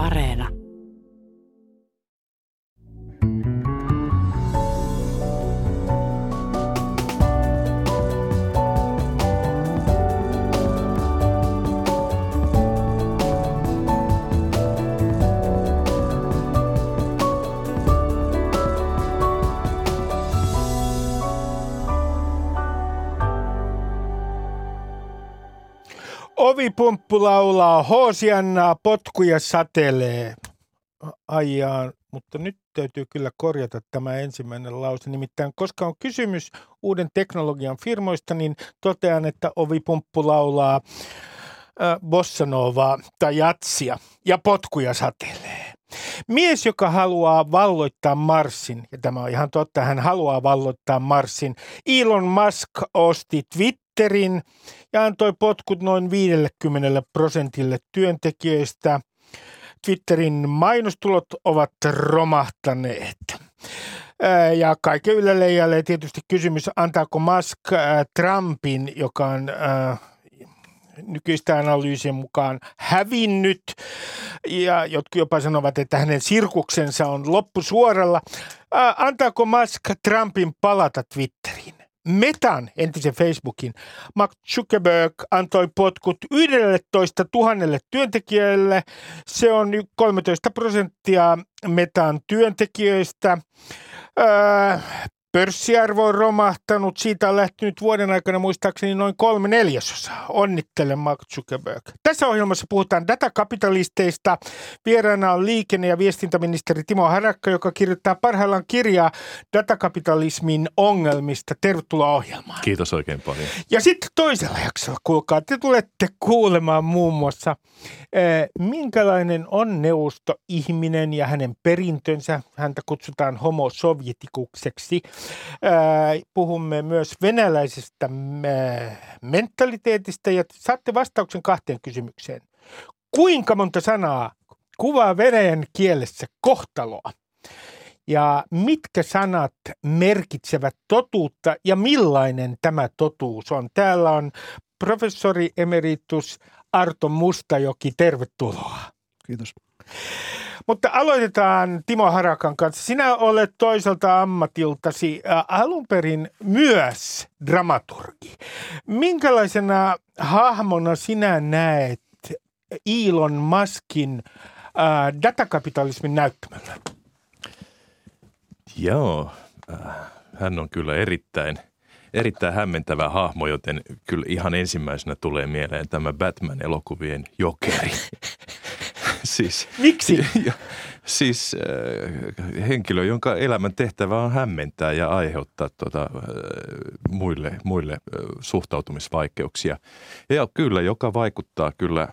Areena. Ovipumppu laulaa, Hoosiannaa potkuja satelee. Ajaan, mutta nyt täytyy kyllä korjata tämä ensimmäinen lause. Nimittäin, koska on kysymys uuden teknologian firmoista, niin totean, että ovipumppu laulaa äh, bossanovaa tai jatsia ja potkuja satelee. Mies, joka haluaa valloittaa Marsin, ja tämä on ihan totta, hän haluaa valloittaa Marsin. Elon Musk osti Twitterin ja antoi potkut noin 50 prosentille työntekijöistä. Twitterin mainostulot ovat romahtaneet. Ja kaiken yllä tietysti kysymys, antaako Musk Trumpin, joka on nykyistä analyysien mukaan hävinnyt. Ja jotkut jopa sanovat, että hänen sirkuksensa on loppusuoralla. Antaako Musk Trumpin palata Twitteriin? Metan, entisen Facebookin, Mark Zuckerberg antoi potkut 11 000 työntekijälle. Se on 13 prosenttia Metan työntekijöistä. Öö, Pörssiarvo on romahtanut, siitä on lähtenyt vuoden aikana muistaakseni noin kolme neljäsosaa. Onnittelen Mark Zuckerberg. Tässä ohjelmassa puhutaan datakapitalisteista. Vieraana on liikenne- ja viestintäministeri Timo Harakka, joka kirjoittaa parhaillaan kirjaa datakapitalismin ongelmista. Tervetuloa ohjelmaan. Kiitos oikein paljon. Ja sitten toisella jaksolla, kuulkaa, te tulette kuulemaan muun muassa, eh, minkälainen on neuvostoihminen ja hänen perintönsä. Häntä kutsutaan homo sovjetikukseksi – Puhumme myös venäläisestä mentaliteetistä ja saatte vastauksen kahteen kysymykseen. Kuinka monta sanaa kuvaa venäjän kielessä kohtaloa? Ja mitkä sanat merkitsevät totuutta ja millainen tämä totuus on? Täällä on professori emeritus Arto Mustajoki, tervetuloa. Kiitos. Mutta aloitetaan Timo Harakan kanssa. Sinä olet toiselta ammatiltasi äh, alun perin myös dramaturgi. Minkälaisena hahmona sinä näet Elon Muskin äh, datakapitalismin näyttämällä? Joo, äh, hän on kyllä erittäin, erittäin hämmentävä hahmo, joten kyllä ihan ensimmäisenä tulee mieleen tämä Batman-elokuvien jokeri. siis, Miksi? siis äh, henkilö, jonka elämän tehtävä on hämmentää ja aiheuttaa tuota, äh, muille, muille äh, suhtautumisvaikeuksia. Ja kyllä, joka vaikuttaa kyllä,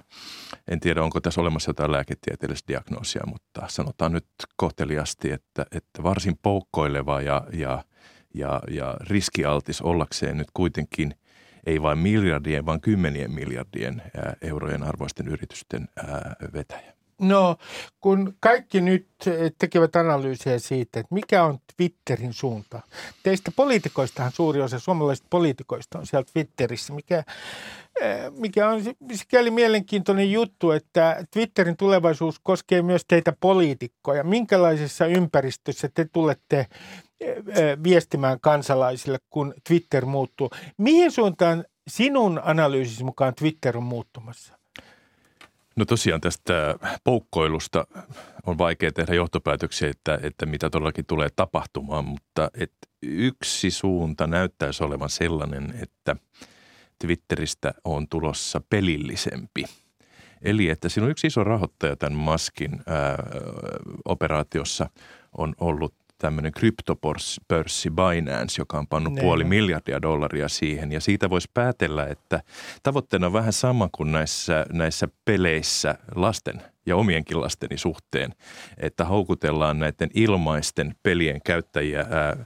en tiedä onko tässä olemassa jotain lääketieteellistä diagnoosia, mutta sanotaan nyt kohteliasti, että, että varsin poukkoileva ja, ja, ja, ja riskialtis ollakseen nyt kuitenkin – ei vain miljardien, vaan kymmenien miljardien eurojen arvoisten yritysten vetäjä. No, kun kaikki nyt tekevät analyysiä siitä, että mikä on Twitterin suunta. Teistä poliitikoistahan suuri osa suomalaisista poliitikoista on siellä Twitterissä, mikä, eh, mikä on sikäli mielenkiintoinen juttu, että Twitterin tulevaisuus koskee myös teitä poliitikkoja. Minkälaisessa ympäristössä te tulette eh, eh, viestimään kansalaisille, kun Twitter muuttuu? Mihin suuntaan sinun analyysisi mukaan Twitter on muuttumassa? No tosiaan tästä poukkoilusta on vaikea tehdä johtopäätöksiä, että, että mitä todellakin tulee tapahtumaan, mutta että yksi suunta näyttäisi olevan sellainen, että Twitteristä on tulossa pelillisempi. Eli että siinä on yksi iso rahoittaja tämän Maskin ää, operaatiossa on ollut tämmöinen kryptopörssi Binance, joka on pannut ne. puoli miljardia dollaria siihen. Ja siitä voisi päätellä, että tavoitteena on vähän sama kuin näissä, näissä peleissä lasten ja omienkin lasteni suhteen, että houkutellaan näiden ilmaisten pelien käyttäjiä ää,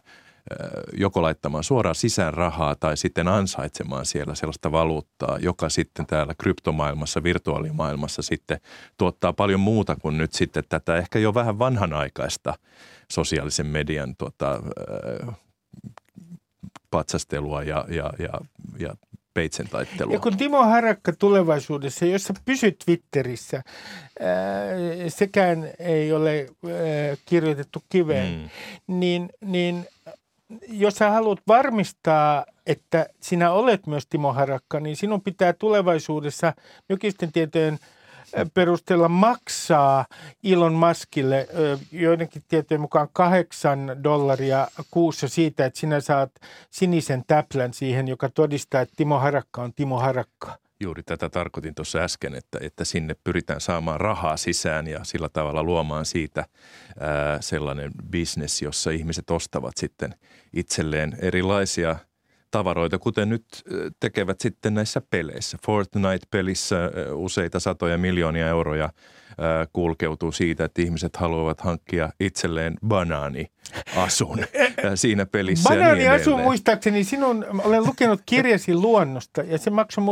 joko laittamaan suoraan sisään rahaa tai sitten ansaitsemaan siellä sellaista valuuttaa, joka sitten täällä kryptomaailmassa, virtuaalimaailmassa sitten tuottaa paljon muuta kuin nyt sitten tätä ehkä jo vähän vanhanaikaista sosiaalisen median tuota, patsastelua ja, ja, ja, ja peitsen taittelua. Ja kun Timo Harakka tulevaisuudessa, jos sä pysyt Twitterissä, ää, sekään ei ole ää, kirjoitettu kiveen, mm. niin, niin jos sä haluat varmistaa, että sinä olet myös Timo Harakka, niin sinun pitää tulevaisuudessa nykyisten tietojen – perusteella maksaa Ilon Maskille joidenkin tietojen mukaan kahdeksan dollaria kuussa siitä, että sinä saat sinisen täplän siihen, joka todistaa, että Timo Harakka on Timo Harakka. Juuri tätä tarkoitin tuossa äsken, että, että sinne pyritään saamaan rahaa sisään ja sillä tavalla luomaan siitä ää, sellainen bisnes, jossa ihmiset ostavat sitten itselleen erilaisia – tavaroita, kuten nyt tekevät sitten näissä peleissä. Fortnite-pelissä useita satoja miljoonia euroja kulkeutuu siitä, että ihmiset haluavat hankkia itselleen banaaniasun siinä pelissä. Banaaniasun niin muistaakseni sinun, olen lukenut kirjasi luonnosta ja se maksoi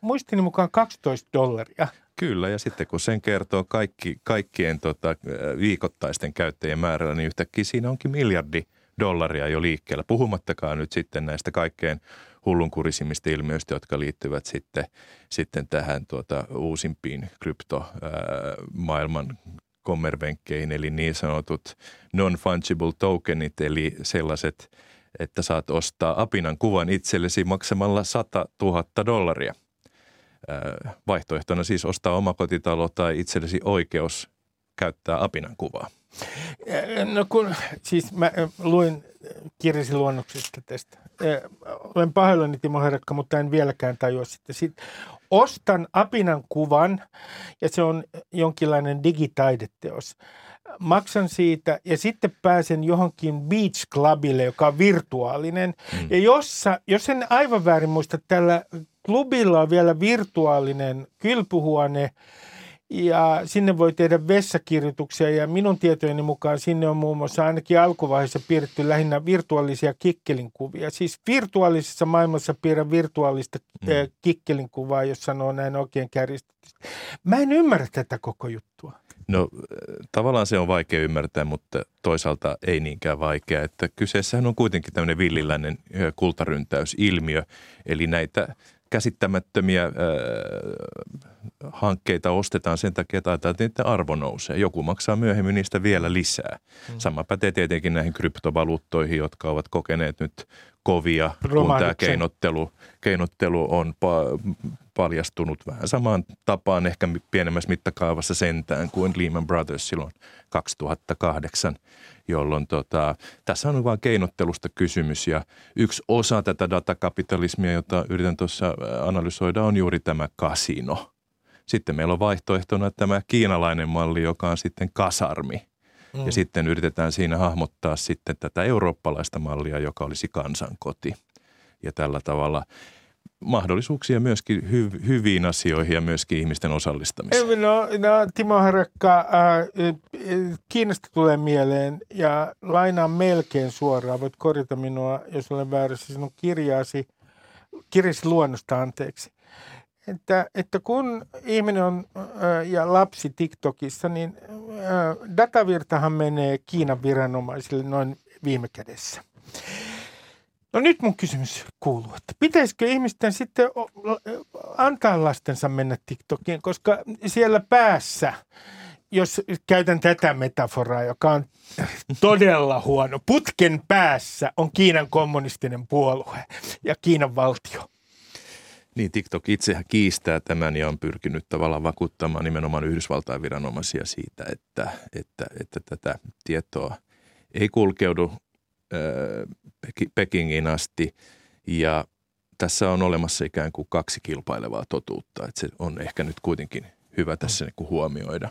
muistini mukaan 12 dollaria. Kyllä, ja sitten kun sen kertoo kaikki, kaikkien tota, viikoittaisten käyttäjien määrällä, niin yhtäkkiä siinä onkin miljardi – dollaria jo liikkeellä, puhumattakaan nyt sitten näistä kaikkein hullunkurisimmista ilmiöistä, jotka liittyvät sitten, sitten tähän tuota, uusimpiin kryptomaailman kommervenkkeihin, eli niin sanotut non-fungible tokenit, eli sellaiset, että saat ostaa apinan kuvan itsellesi maksamalla 100 000 dollaria. Vaihtoehtona siis ostaa omakotitalo tai itsellesi oikeus käyttää apinan kuvaa. No kun, siis mä luin kirjasi luonnoksesta tästä. Olen pahoillani Timo Herakka, mutta en vieläkään tajua sitten. Sitten ostan apinan kuvan ja se on jonkinlainen digitaideteos. Maksan siitä ja sitten pääsen johonkin Beach Clubille, joka on virtuaalinen. Mm. Ja jossa, jos en aivan väärin muista, tällä klubilla on vielä virtuaalinen kylpyhuone – ja sinne voi tehdä vessakirjoituksia ja minun tietojeni mukaan sinne on muun muassa ainakin alkuvaiheessa piirretty lähinnä virtuaalisia kikkelinkuvia. Siis virtuaalisessa maailmassa piirrän virtuaalista mm. Eh, kikkelinkuvaa, jos sanoo näin oikein kärjistetysti. Mä en ymmärrä tätä koko juttua. No tavallaan se on vaikea ymmärtää, mutta toisaalta ei niinkään vaikea. Että kyseessähän on kuitenkin tämmöinen villiläinen eh, kultaryntäysilmiö, eli näitä käsittämättömiä äh, hankkeita ostetaan sen takia, että ajatellaan, että niiden arvo nousee. Joku maksaa myöhemmin niistä vielä lisää. Mm. Sama pätee tietenkin näihin kryptovaluuttoihin, jotka ovat kokeneet nyt kovia, kun tämä keinottelu, keinottelu on pa- paljastunut vähän samaan tapaan, ehkä pienemmässä mittakaavassa sentään kuin Lehman Brothers silloin 2008 jolloin tota, tässä on vain keinottelusta kysymys ja yksi osa tätä datakapitalismia, jota yritän tuossa analysoida, on juuri tämä kasino. Sitten meillä on vaihtoehtona tämä kiinalainen malli, joka on sitten kasarmi. Mm. Ja sitten yritetään siinä hahmottaa sitten tätä eurooppalaista mallia, joka olisi kansankoti. Ja tällä tavalla mahdollisuuksia myöskin hy- hyviin asioihin ja myöskin ihmisten osallistamiseen. No, no Timo Harakka, äh, Kiinasta tulee mieleen ja lainaan melkein suoraan. Voit korjata minua, jos olen väärässä sinun kirjaasi, kirjasi luonnosta anteeksi. Että, että kun ihminen on äh, ja lapsi TikTokissa, niin äh, datavirtahan menee Kiinan viranomaisille noin viime kädessä. No nyt mun kysymys kuuluu, että pitäisikö ihmisten sitten antaa lastensa mennä TikTokiin, koska siellä päässä, jos käytän tätä metaforaa, joka on todella huono, putken päässä on Kiinan kommunistinen puolue ja Kiinan valtio. Niin, TikTok itsehän kiistää tämän ja on pyrkinyt tavallaan vakuuttamaan nimenomaan Yhdysvaltain viranomaisia siitä, että, että, että tätä tietoa ei kulkeudu Pekingin asti. Ja tässä on olemassa ikään kuin kaksi kilpailevaa totuutta, että se on ehkä nyt kuitenkin hyvä tässä niin kuin huomioida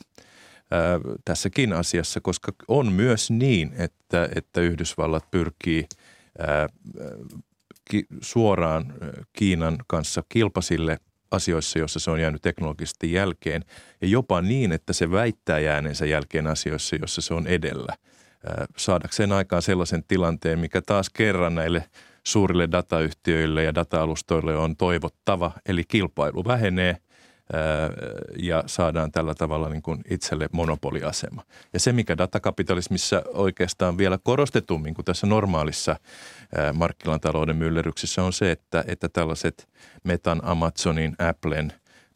tässäkin asiassa, koska on myös niin, että, että Yhdysvallat pyrkii ki, suoraan Kiinan kanssa kilpasille asioissa, joissa se on jäänyt teknologisesti jälkeen ja jopa niin, että se väittää jääneensä jälkeen asioissa, joissa se on edellä – saadakseen aikaan sellaisen tilanteen, mikä taas kerran näille suurille datayhtiöille ja data-alustoille on toivottava. Eli kilpailu vähenee, ja saadaan tällä tavalla niin kuin itselle monopoliasema. Ja se, mikä datakapitalismissa oikeastaan vielä korostetummin kuin tässä normaalissa markkilan talouden myllerryksessä on se, että, että tällaiset Metan, Amazonin, Applen,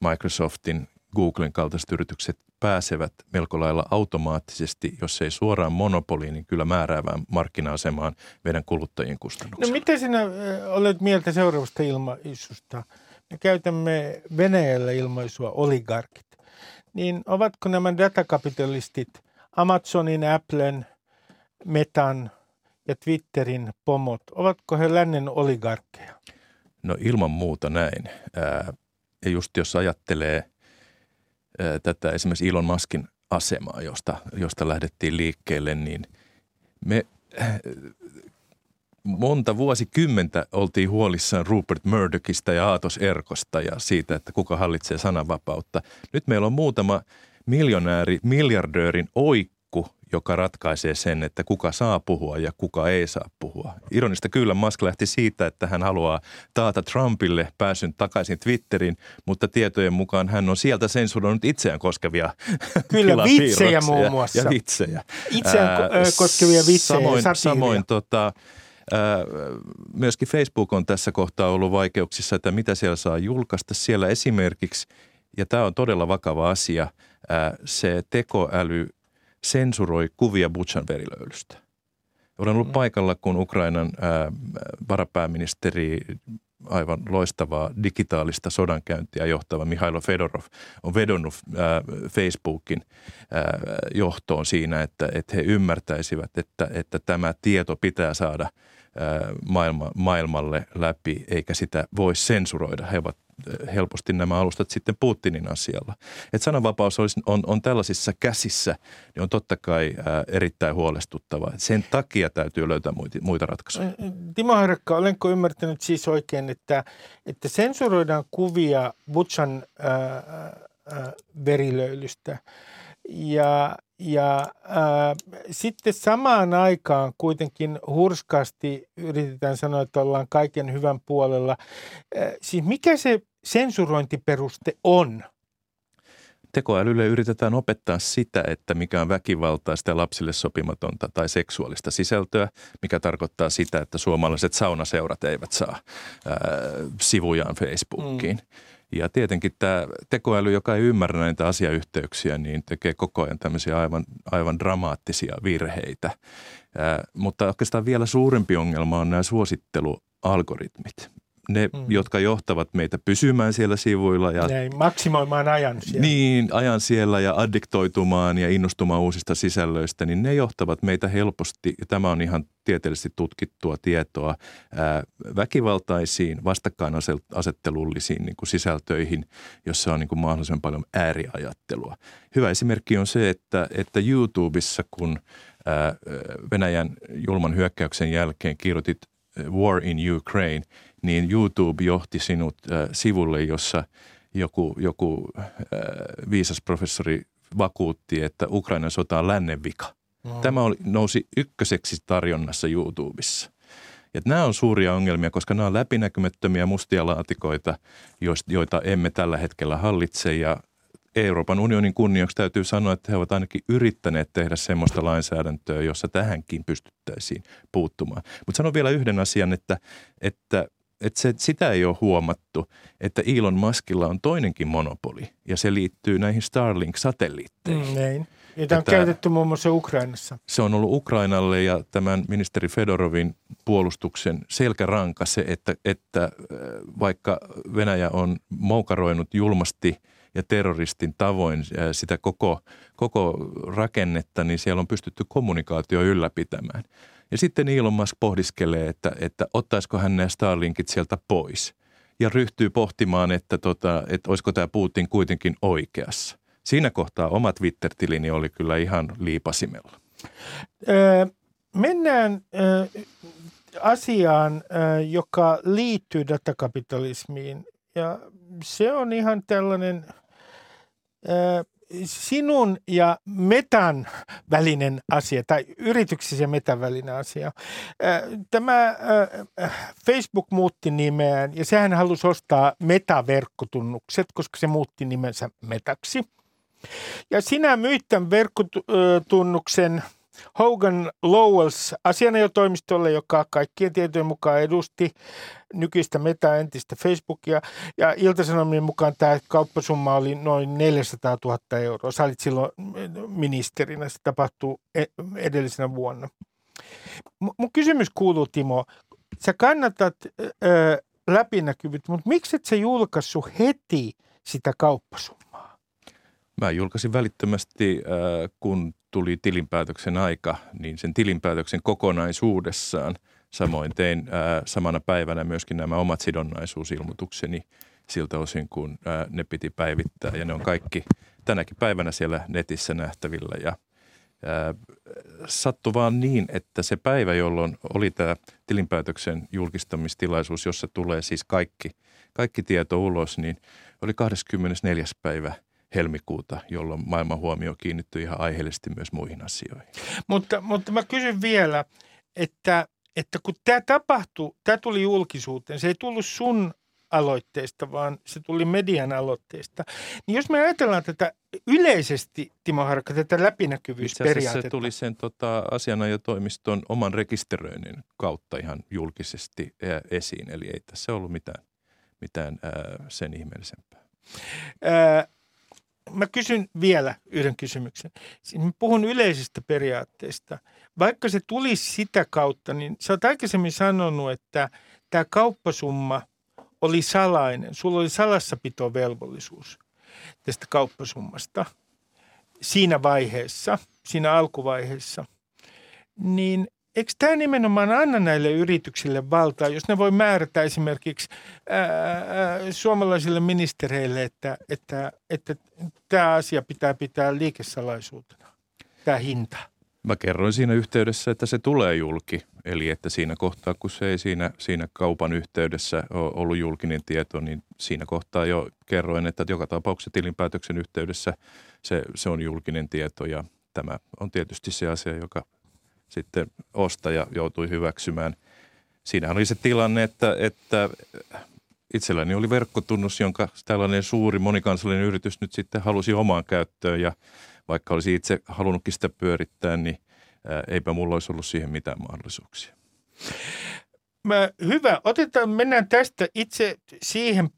Microsoftin, Googlen kaltaiset yritykset pääsevät melko lailla automaattisesti, jos ei suoraan monopoliin, niin kyllä määräävään markkina-asemaan meidän kuluttajien kustannuksella. No miten sinä olet mieltä seuraavasta ilmaisusta? Me käytämme Venäjällä ilmaisua oligarkit. Niin ovatko nämä datakapitalistit Amazonin, Applen, Metan ja Twitterin pomot, ovatko he lännen oligarkkeja? No ilman muuta näin. Ja just jos ajattelee – tätä esimerkiksi Elon Muskin asemaa, josta, josta lähdettiin liikkeelle, niin me monta vuosikymmentä oltiin huolissaan Rupert Murdochista ja Aatos Erkosta ja siitä, että kuka hallitsee sananvapautta. Nyt meillä on muutama miljonääri, miljardöörin oikku joka ratkaisee sen, että kuka saa puhua ja kuka ei saa puhua. Ironista kyllä Musk lähti siitä, että hän haluaa taata Trumpille pääsyn takaisin Twitteriin, mutta tietojen mukaan hän on sieltä sensuroinut itseään koskevia Kyllä, vitsejä muun muassa. Ja vitsejä. Itseään Ää, koskevia vitsejä Samoin, samoin tota, myöskin Facebook on tässä kohtaa ollut vaikeuksissa, että mitä siellä saa julkaista. Siellä esimerkiksi, ja tämä on todella vakava asia, se tekoäly sensuroi kuvia Butchan verilöylystä. Olen ollut mm. paikalla, kun Ukrainan ää, varapääministeri, aivan loistavaa digitaalista sodankäyntiä johtava Mihailo Fedorov on vedonnut ää, Facebookin ää, johtoon siinä, että, että he ymmärtäisivät, että, että tämä tieto pitää saada maailma, maailmalle läpi, eikä sitä voi sensuroida. He ovat helposti nämä alustat sitten Putinin asialla. Että sananvapaus olisi, on, on tällaisissa käsissä, niin on totta kai ää, erittäin huolestuttavaa. Sen takia täytyy löytää muita, muita ratkaisuja. Timo Herkka, olenko ymmärtänyt siis oikein, että, että sensuroidaan kuvia Butchan ää, ää, verilöylystä ja, ja ää, sitten samaan aikaan kuitenkin hurskaasti yritetään sanoa, että ollaan kaiken hyvän puolella. Ää, siis mikä se sensurointiperuste on? Tekoälylle yritetään opettaa sitä, että mikä on väkivaltaista ja lapsille sopimatonta tai seksuaalista sisältöä, mikä tarkoittaa sitä, että suomalaiset saunaseurat eivät saa ää, sivujaan Facebookiin. Mm. Ja tietenkin tämä tekoäly, joka ei ymmärrä näitä asiayhteyksiä, niin tekee koko ajan tämmöisiä aivan, aivan dramaattisia virheitä. Ää, mutta oikeastaan vielä suurempi ongelma on nämä suosittelualgoritmit ne, mm. jotka johtavat meitä pysymään siellä sivuilla. Ja, Näin, maksimoimaan ajan siellä. Niin, ajan siellä ja addiktoitumaan ja innostumaan uusista sisällöistä, niin ne johtavat meitä helposti, ja tämä on ihan tieteellisesti tutkittua tietoa, ää, väkivaltaisiin, vastakkainasettelullisiin niin kuin sisältöihin, jossa on niin kuin mahdollisimman paljon ääriajattelua. Hyvä esimerkki on se, että, että YouTubessa, kun Venäjän julman hyökkäyksen jälkeen kirjoitit War in Ukraine – niin YouTube johti sinut äh, sivulle, jossa joku, joku äh, viisas professori vakuutti, että Ukrainan sota on lännen vika. No. Tämä oli, nousi ykköseksi tarjonnassa YouTubessa. Ja nämä on suuria ongelmia, koska nämä on läpinäkymättömiä mustia laatikoita, joita emme tällä hetkellä hallitse. Ja Euroopan unionin kunniaksi täytyy sanoa, että he ovat ainakin yrittäneet tehdä semmoista lainsäädäntöä, jossa tähänkin pystyttäisiin puuttumaan. Mutta sanon vielä yhden asian, että, että että se, sitä ei ole huomattu, että Elon Muskilla on toinenkin monopoli ja se liittyy näihin Starlink-satelliitteihin. Mm, näin. Jota on käytetty muun muassa Ukrainassa. Se on ollut Ukrainalle ja tämän ministeri Fedorovin puolustuksen selkäranka se, että, että äh, vaikka Venäjä on moukaroinut julmasti ja terroristin tavoin sitä koko, koko rakennetta, niin siellä on pystytty kommunikaatio ylläpitämään. Ja sitten Elon Musk pohdiskelee, että, että ottaisiko hän nämä Starlinkit sieltä pois. Ja ryhtyy pohtimaan, että, tota, että olisiko tämä Putin kuitenkin oikeassa. Siinä kohtaa oma Twitter-tilini oli kyllä ihan liipasimella. Mennään asiaan, joka liittyy datakapitalismiin. Ja se on ihan tällainen, sinun ja Metan välinen asia, tai yrityksesi ja Metan välinen asia. Tämä Facebook muutti nimeään, ja sehän halusi ostaa Meta-verkkotunnukset, koska se muutti nimensä Metaksi. Ja sinä myit tämän verkkotunnuksen – Hogan Lowells asianajotoimistolle, joka kaikkien tietojen mukaan edusti nykyistä Meta entistä Facebookia. Ja Iltasanomien mukaan tämä kauppasumma oli noin 400 000 euroa. Sä olit silloin ministerinä, se tapahtuu e-, edellisenä vuonna. Mun kysymys kuuluu, Timo, sä kannatat ö, läpinäkyvyyttä, mutta miksi et sä julkaissut heti sitä kauppasummaa? Mä julkaisin välittömästi, kun tuli tilinpäätöksen aika, niin sen tilinpäätöksen kokonaisuudessaan. Samoin tein ää, samana päivänä myöskin nämä omat sidonnaisuusilmoitukseni siltä osin, kun ää, ne piti päivittää. Ja ne on kaikki tänäkin päivänä siellä netissä nähtävillä. Ja ää, sattui vaan niin, että se päivä, jolloin oli tämä tilinpäätöksen julkistamistilaisuus, jossa tulee siis kaikki, kaikki tieto ulos, niin oli 24. päivä – helmikuuta, jolloin maailman huomio kiinnittyi ihan aiheellisesti myös muihin asioihin. Mutta, mutta mä kysyn vielä, että, että kun tämä tapahtui, tämä tuli julkisuuteen, se ei tullut sun aloitteesta, vaan se tuli median aloitteesta. Niin jos me ajatellaan tätä yleisesti, Timo Harkka, tätä läpinäkyvyysperiaatetta. se tuli sen tota, asianajotoimiston oman rekisteröinnin kautta ihan julkisesti esiin. Eli ei tässä ollut mitään, mitään ää, sen ihmeellisempää. Ää, mä kysyn vielä yhden kysymyksen. Siis mä puhun yleisistä periaatteista. Vaikka se tulisi sitä kautta, niin sä oot aikaisemmin sanonut, että tämä kauppasumma oli salainen. Sulla oli salassapitovelvollisuus tästä kauppasummasta siinä vaiheessa, siinä alkuvaiheessa. Niin eikö tämä nimenomaan anna näille yrityksille valtaa, jos ne voi määrätä esimerkiksi ää, ää, suomalaisille ministereille, että, että, että tämä asia pitää pitää liikesalaisuutena, tämä hinta? Mä kerroin siinä yhteydessä, että se tulee julki. Eli että siinä kohtaa, kun se ei siinä, siinä kaupan yhteydessä ole ollut julkinen tieto, niin siinä kohtaa jo kerroin, että joka tapauksessa tilinpäätöksen yhteydessä se, se on julkinen tieto ja tämä on tietysti se asia, joka sitten ostaja joutui hyväksymään. Siinä oli se tilanne, että, että itselläni oli verkkotunnus, jonka tällainen suuri monikansallinen yritys nyt sitten halusi omaan käyttöön ja vaikka olisi itse halunnutkin sitä pyörittää, niin eipä mulla olisi ollut siihen mitään mahdollisuuksia. Mä, hyvä. Otetaan, mennään tästä itse siihen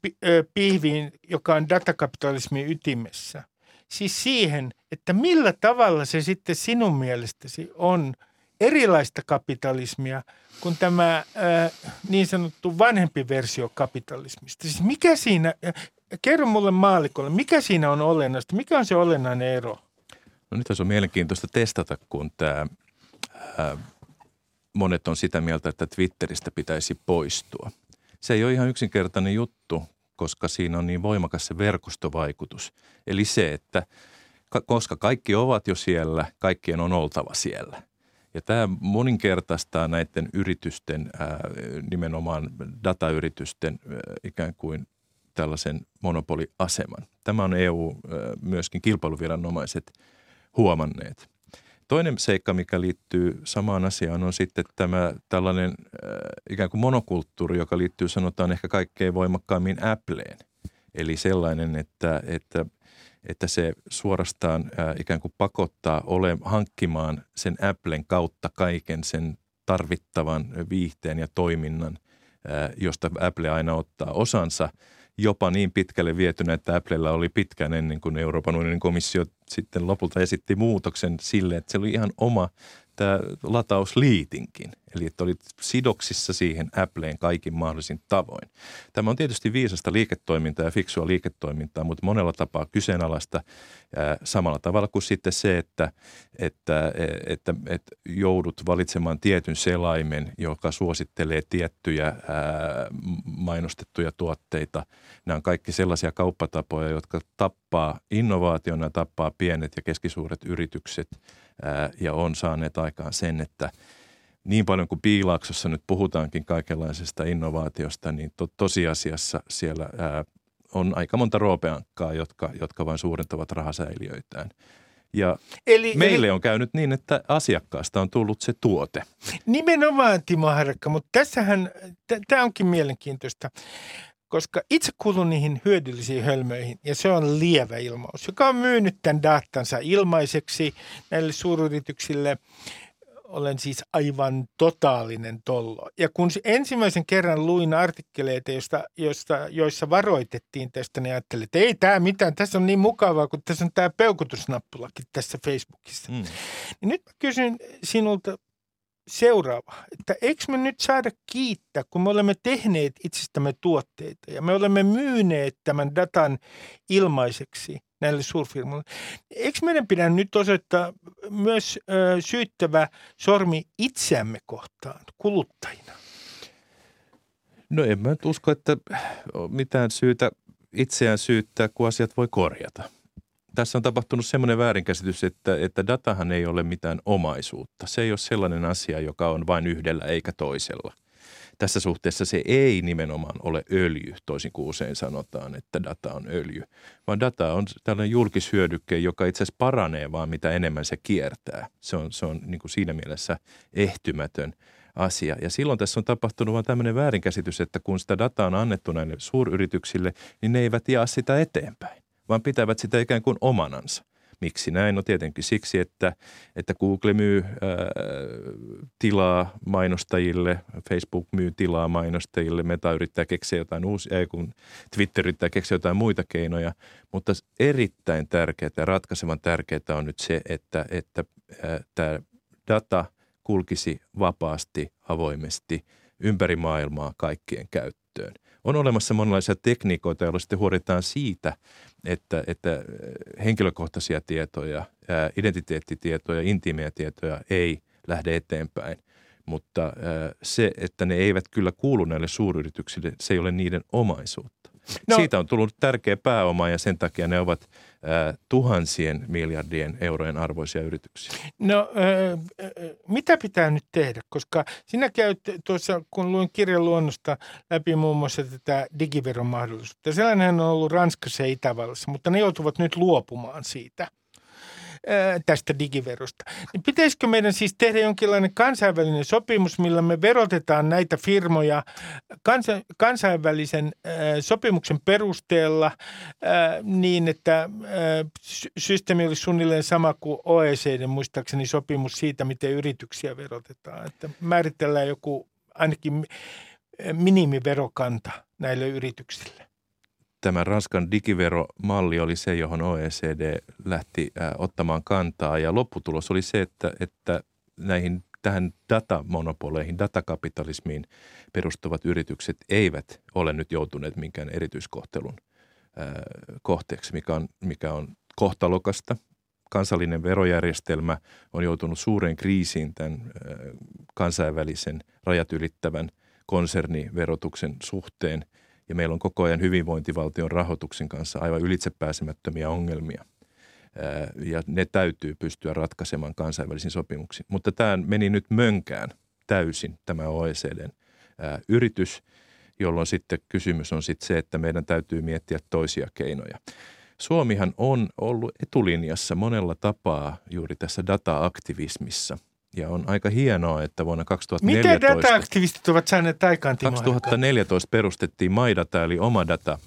pihviin, joka on datakapitalismin ytimessä. Siis siihen, että millä tavalla se sitten sinun mielestäsi on – erilaista kapitalismia kuin tämä äh, niin sanottu vanhempi versio kapitalismista. Siis mikä siinä, äh, kerro mulle maalikolle, mikä siinä on olennaista, mikä on se olennainen ero? No nyt on mielenkiintoista testata, kun tämä, äh, monet on sitä mieltä, että Twitteristä pitäisi poistua. Se ei ole ihan yksinkertainen juttu, koska siinä on niin voimakas se verkostovaikutus. Eli se, että koska kaikki ovat jo siellä, kaikkien on oltava siellä – ja tämä moninkertaistaa näiden yritysten, nimenomaan datayritysten ikään kuin tällaisen monopoliaseman. Tämä on EU myöskin kilpailuviranomaiset huomanneet. Toinen seikka, mikä liittyy samaan asiaan, on sitten tämä tällainen ikään kuin monokulttuuri, joka liittyy sanotaan ehkä kaikkein voimakkaammin Appleen. Eli sellainen, että, että että se suorastaan ää, ikään kuin pakottaa ole, hankkimaan sen Applen kautta kaiken sen tarvittavan viihteen ja toiminnan, ää, josta Apple aina ottaa osansa jopa niin pitkälle vietynä, että Applella oli pitkään ennen kuin Euroopan unionin komissio sitten lopulta esitti muutoksen sille, että se oli ihan oma tämä latausliitinkin. Eli että olit sidoksissa siihen Appleen kaikin mahdollisin tavoin. Tämä on tietysti viisasta liiketoimintaa ja fiksua liiketoimintaa, mutta monella tapaa kyseenalaista ää, samalla tavalla kuin sitten se, että, että, että, että joudut valitsemaan tietyn selaimen, joka suosittelee tiettyjä ää, mainostettuja tuotteita. Nämä on kaikki sellaisia kauppatapoja, jotka tappaa innovaationa, tappaa pienet ja keskisuuret yritykset ää, ja on saaneet aikaan sen, että – niin paljon kuin Piilaaksossa nyt puhutaankin kaikenlaisesta innovaatiosta, niin to, tosiasiassa siellä ää, on aika monta roopeankkaa, jotka, jotka vain suurentavat rahasäiliöitään. Ja Eli, meille eli, on käynyt niin, että asiakkaasta on tullut se tuote. Nimenomaan Timo Harakka, mutta tässähän, tämä onkin mielenkiintoista, koska itse kuulun niihin hyödyllisiin hölmöihin ja se on lievä ilmaus, joka on myynyt tämän datansa ilmaiseksi näille suuryrityksille – olen siis aivan totaalinen tollo. Ja kun ensimmäisen kerran luin artikkeleita, josta, josta, joissa varoitettiin tästä, niin ajattelin, että ei tämä mitään, tässä on niin mukavaa, kun tässä on tämä peukutusnappulakin tässä Facebookissa. Mm. Niin nyt kysyn sinulta seuraava, että eikö me nyt saada kiittää, kun me olemme tehneet itsestämme tuotteita ja me olemme myyneet tämän datan ilmaiseksi – näille suurfirmoille. Eikö meidän pidä nyt osoittaa myös ö, syyttävä sormi itseämme kohtaan kuluttajina? No en mä nyt usko, että mitään syytä itseään syyttää, kun asiat voi korjata. Tässä on tapahtunut semmoinen väärinkäsitys, että, että datahan ei ole mitään omaisuutta. Se ei ole sellainen asia, joka on vain yhdellä eikä toisella tässä suhteessa se ei nimenomaan ole öljy, toisin kuin usein sanotaan, että data on öljy, vaan data on tällainen julkishyödykke, joka itse asiassa paranee vaan mitä enemmän se kiertää. Se on, se on niin kuin siinä mielessä ehtymätön asia. Ja silloin tässä on tapahtunut vain tämmöinen väärinkäsitys, että kun sitä dataa on annettu näille suuryrityksille, niin ne eivät jaa sitä eteenpäin, vaan pitävät sitä ikään kuin omanansa. Miksi näin? No tietenkin siksi, että, että Google myy ää, tilaa mainostajille, Facebook myy tilaa mainostajille, Meta yrittää keksiä jotain uusia, ei kun Twitter yrittää keksiä jotain muita keinoja, mutta erittäin tärkeää ja ratkaisevan tärkeää on nyt se, että, että tämä data kulkisi vapaasti, avoimesti ympäri maailmaa kaikkien käyttöön. On olemassa monenlaisia tekniikoita, joilla sitten huolehditaan siitä, että, että henkilökohtaisia tietoja, identiteettitietoja, intiimejä tietoja ei lähde eteenpäin. Mutta se, että ne eivät kyllä kuulu näille suuryrityksille, se ei ole niiden omaisuutta. No, Siitä on tullut tärkeä pääoma ja sen takia ne ovat äh, tuhansien miljardien eurojen arvoisia yrityksiä. No äh, mitä pitää nyt tehdä? Koska sinä käyt tuossa, kun luin kirjan luonnosta läpi muun muassa tätä digiveron mahdollisuutta. Sellainen on ollut Ranskassa ja Itävallassa, mutta ne joutuvat nyt luopumaan siitä – tästä digiverosta. Niin pitäisikö meidän siis tehdä jonkinlainen kansainvälinen sopimus, millä me verotetaan näitä firmoja kansa, kansainvälisen sopimuksen perusteella niin, että systeemi olisi suunnilleen sama kuin OECD, muistaakseni sopimus siitä, miten yrityksiä verotetaan. Että määritellään joku ainakin minimiverokanta näille yrityksille tämä Ranskan digiveromalli oli se, johon OECD lähti äh, ottamaan kantaa ja lopputulos oli se, että, että näihin tähän datamonopoleihin, datakapitalismiin perustuvat yritykset eivät ole nyt joutuneet minkään erityiskohtelun äh, kohteeksi, mikä on, mikä on kohtalokasta. Kansallinen verojärjestelmä on joutunut suureen kriisiin tämän äh, kansainvälisen rajat ylittävän konserniverotuksen suhteen – ja meillä on koko ajan hyvinvointivaltion rahoituksen kanssa aivan ylitsepääsemättömiä ongelmia. Ja ne täytyy pystyä ratkaisemaan kansainvälisin sopimuksiin. Mutta tämä meni nyt mönkään täysin, tämä OECDn yritys, jolloin sitten kysymys on sitten se, että meidän täytyy miettiä toisia keinoja. Suomihan on ollut etulinjassa monella tapaa juuri tässä data-aktivismissa – ja on aika hienoa, että vuonna 2014... Miten data-aktivistit ovat saaneet aikaan, Timo 2014 perustettiin MyData, eli oma data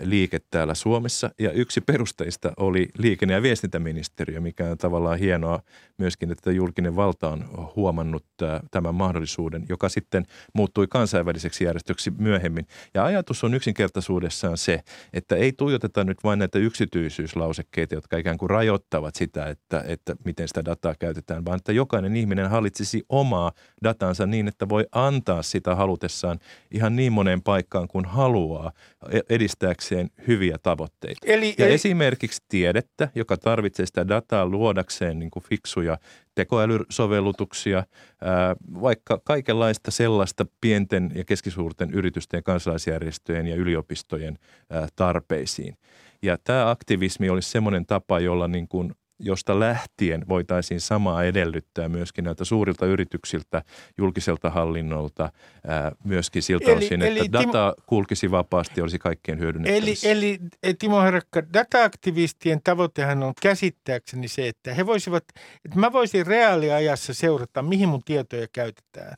liike täällä Suomessa. Ja yksi perusteista oli liikenne- ja viestintäministeriö, mikä on tavallaan hienoa myöskin, että julkinen valta on huomannut tämän mahdollisuuden, joka sitten muuttui kansainväliseksi järjestöksi myöhemmin. Ja ajatus on yksinkertaisuudessaan se, että ei tuijoteta nyt vain näitä yksityisyyslausekkeita, jotka ikään kuin rajoittavat sitä, että, että miten sitä dataa käytetään, vaan että jokainen ihminen hallitsisi omaa datansa niin, että voi antaa sitä halutessaan ihan niin moneen paikkaan kuin haluaa e-, edistääkseen hyviä tavoitteita. Eli, ja eli... esimerkiksi tiedettä, joka tarvitsee sitä dataa luodakseen niin kuin fiksuja tekoälysovellutuksia, ää, vaikka kaikenlaista sellaista pienten ja keskisuurten yritysten, kansalaisjärjestöjen ja yliopistojen ää, tarpeisiin. Ja tämä aktivismi olisi semmoinen tapa, jolla niin kuin josta lähtien voitaisiin samaa edellyttää myöskin näiltä suurilta yrityksiltä, julkiselta hallinnolta, ää, myöskin siltä eli, osin, eli että Timo, data kulkisi vapaasti, olisi kaikkien hyödynnettävissä. Eli, eli e, Timo Herakka, data-aktivistien tavoitehan on käsittääkseni se, että he voisivat, että mä voisin reaaliajassa seurata, mihin mun tietoja käytetään.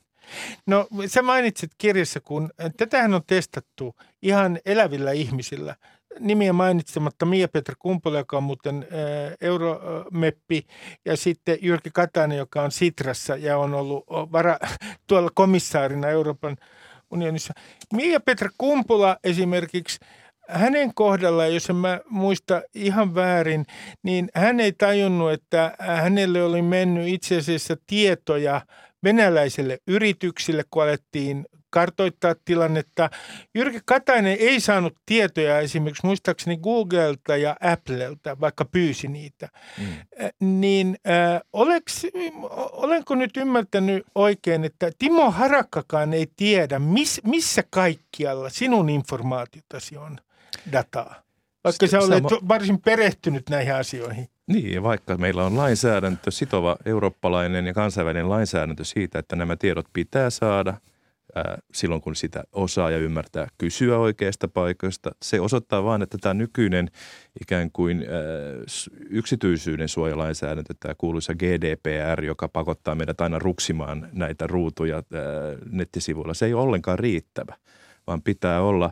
No sä mainitsit kirjassa, kun tätähän on testattu ihan elävillä ihmisillä – nimiä mainitsematta Mia-Petra Kumpola, joka on muuten euromeppi, ja sitten Jyrki Katainen, joka on Sitrassa ja on ollut vara, tuolla komissaarina Euroopan unionissa. Mia-Petra Kumpula esimerkiksi, hänen kohdallaan, jos en mä muista ihan väärin, niin hän ei tajunnut, että hänelle oli mennyt itse asiassa tietoja venäläiselle yrityksille, kun alettiin kartoittaa tilannetta. Jyrki Katainen ei saanut tietoja esimerkiksi muistaakseni Googlelta ja Applelta, vaikka pyysi niitä. Mm. Niin äh, oleks, olenko nyt ymmärtänyt oikein, että Timo Harakkakaan ei tiedä, miss, missä kaikkialla sinun informaatiotasi on dataa? Vaikka sä olet Sama... varsin perehtynyt näihin asioihin. Niin, vaikka meillä on lainsäädäntö, sitova eurooppalainen ja kansainvälinen lainsäädäntö siitä, että nämä tiedot pitää saada – silloin, kun sitä osaa ja ymmärtää kysyä oikeasta paikoista. Se osoittaa vain, että tämä nykyinen ikään kuin yksityisyyden suojalainsäädäntö, tämä kuuluisa GDPR, joka pakottaa meidät aina ruksimaan näitä ruutuja nettisivuilla, se ei ole ollenkaan riittävä, vaan pitää olla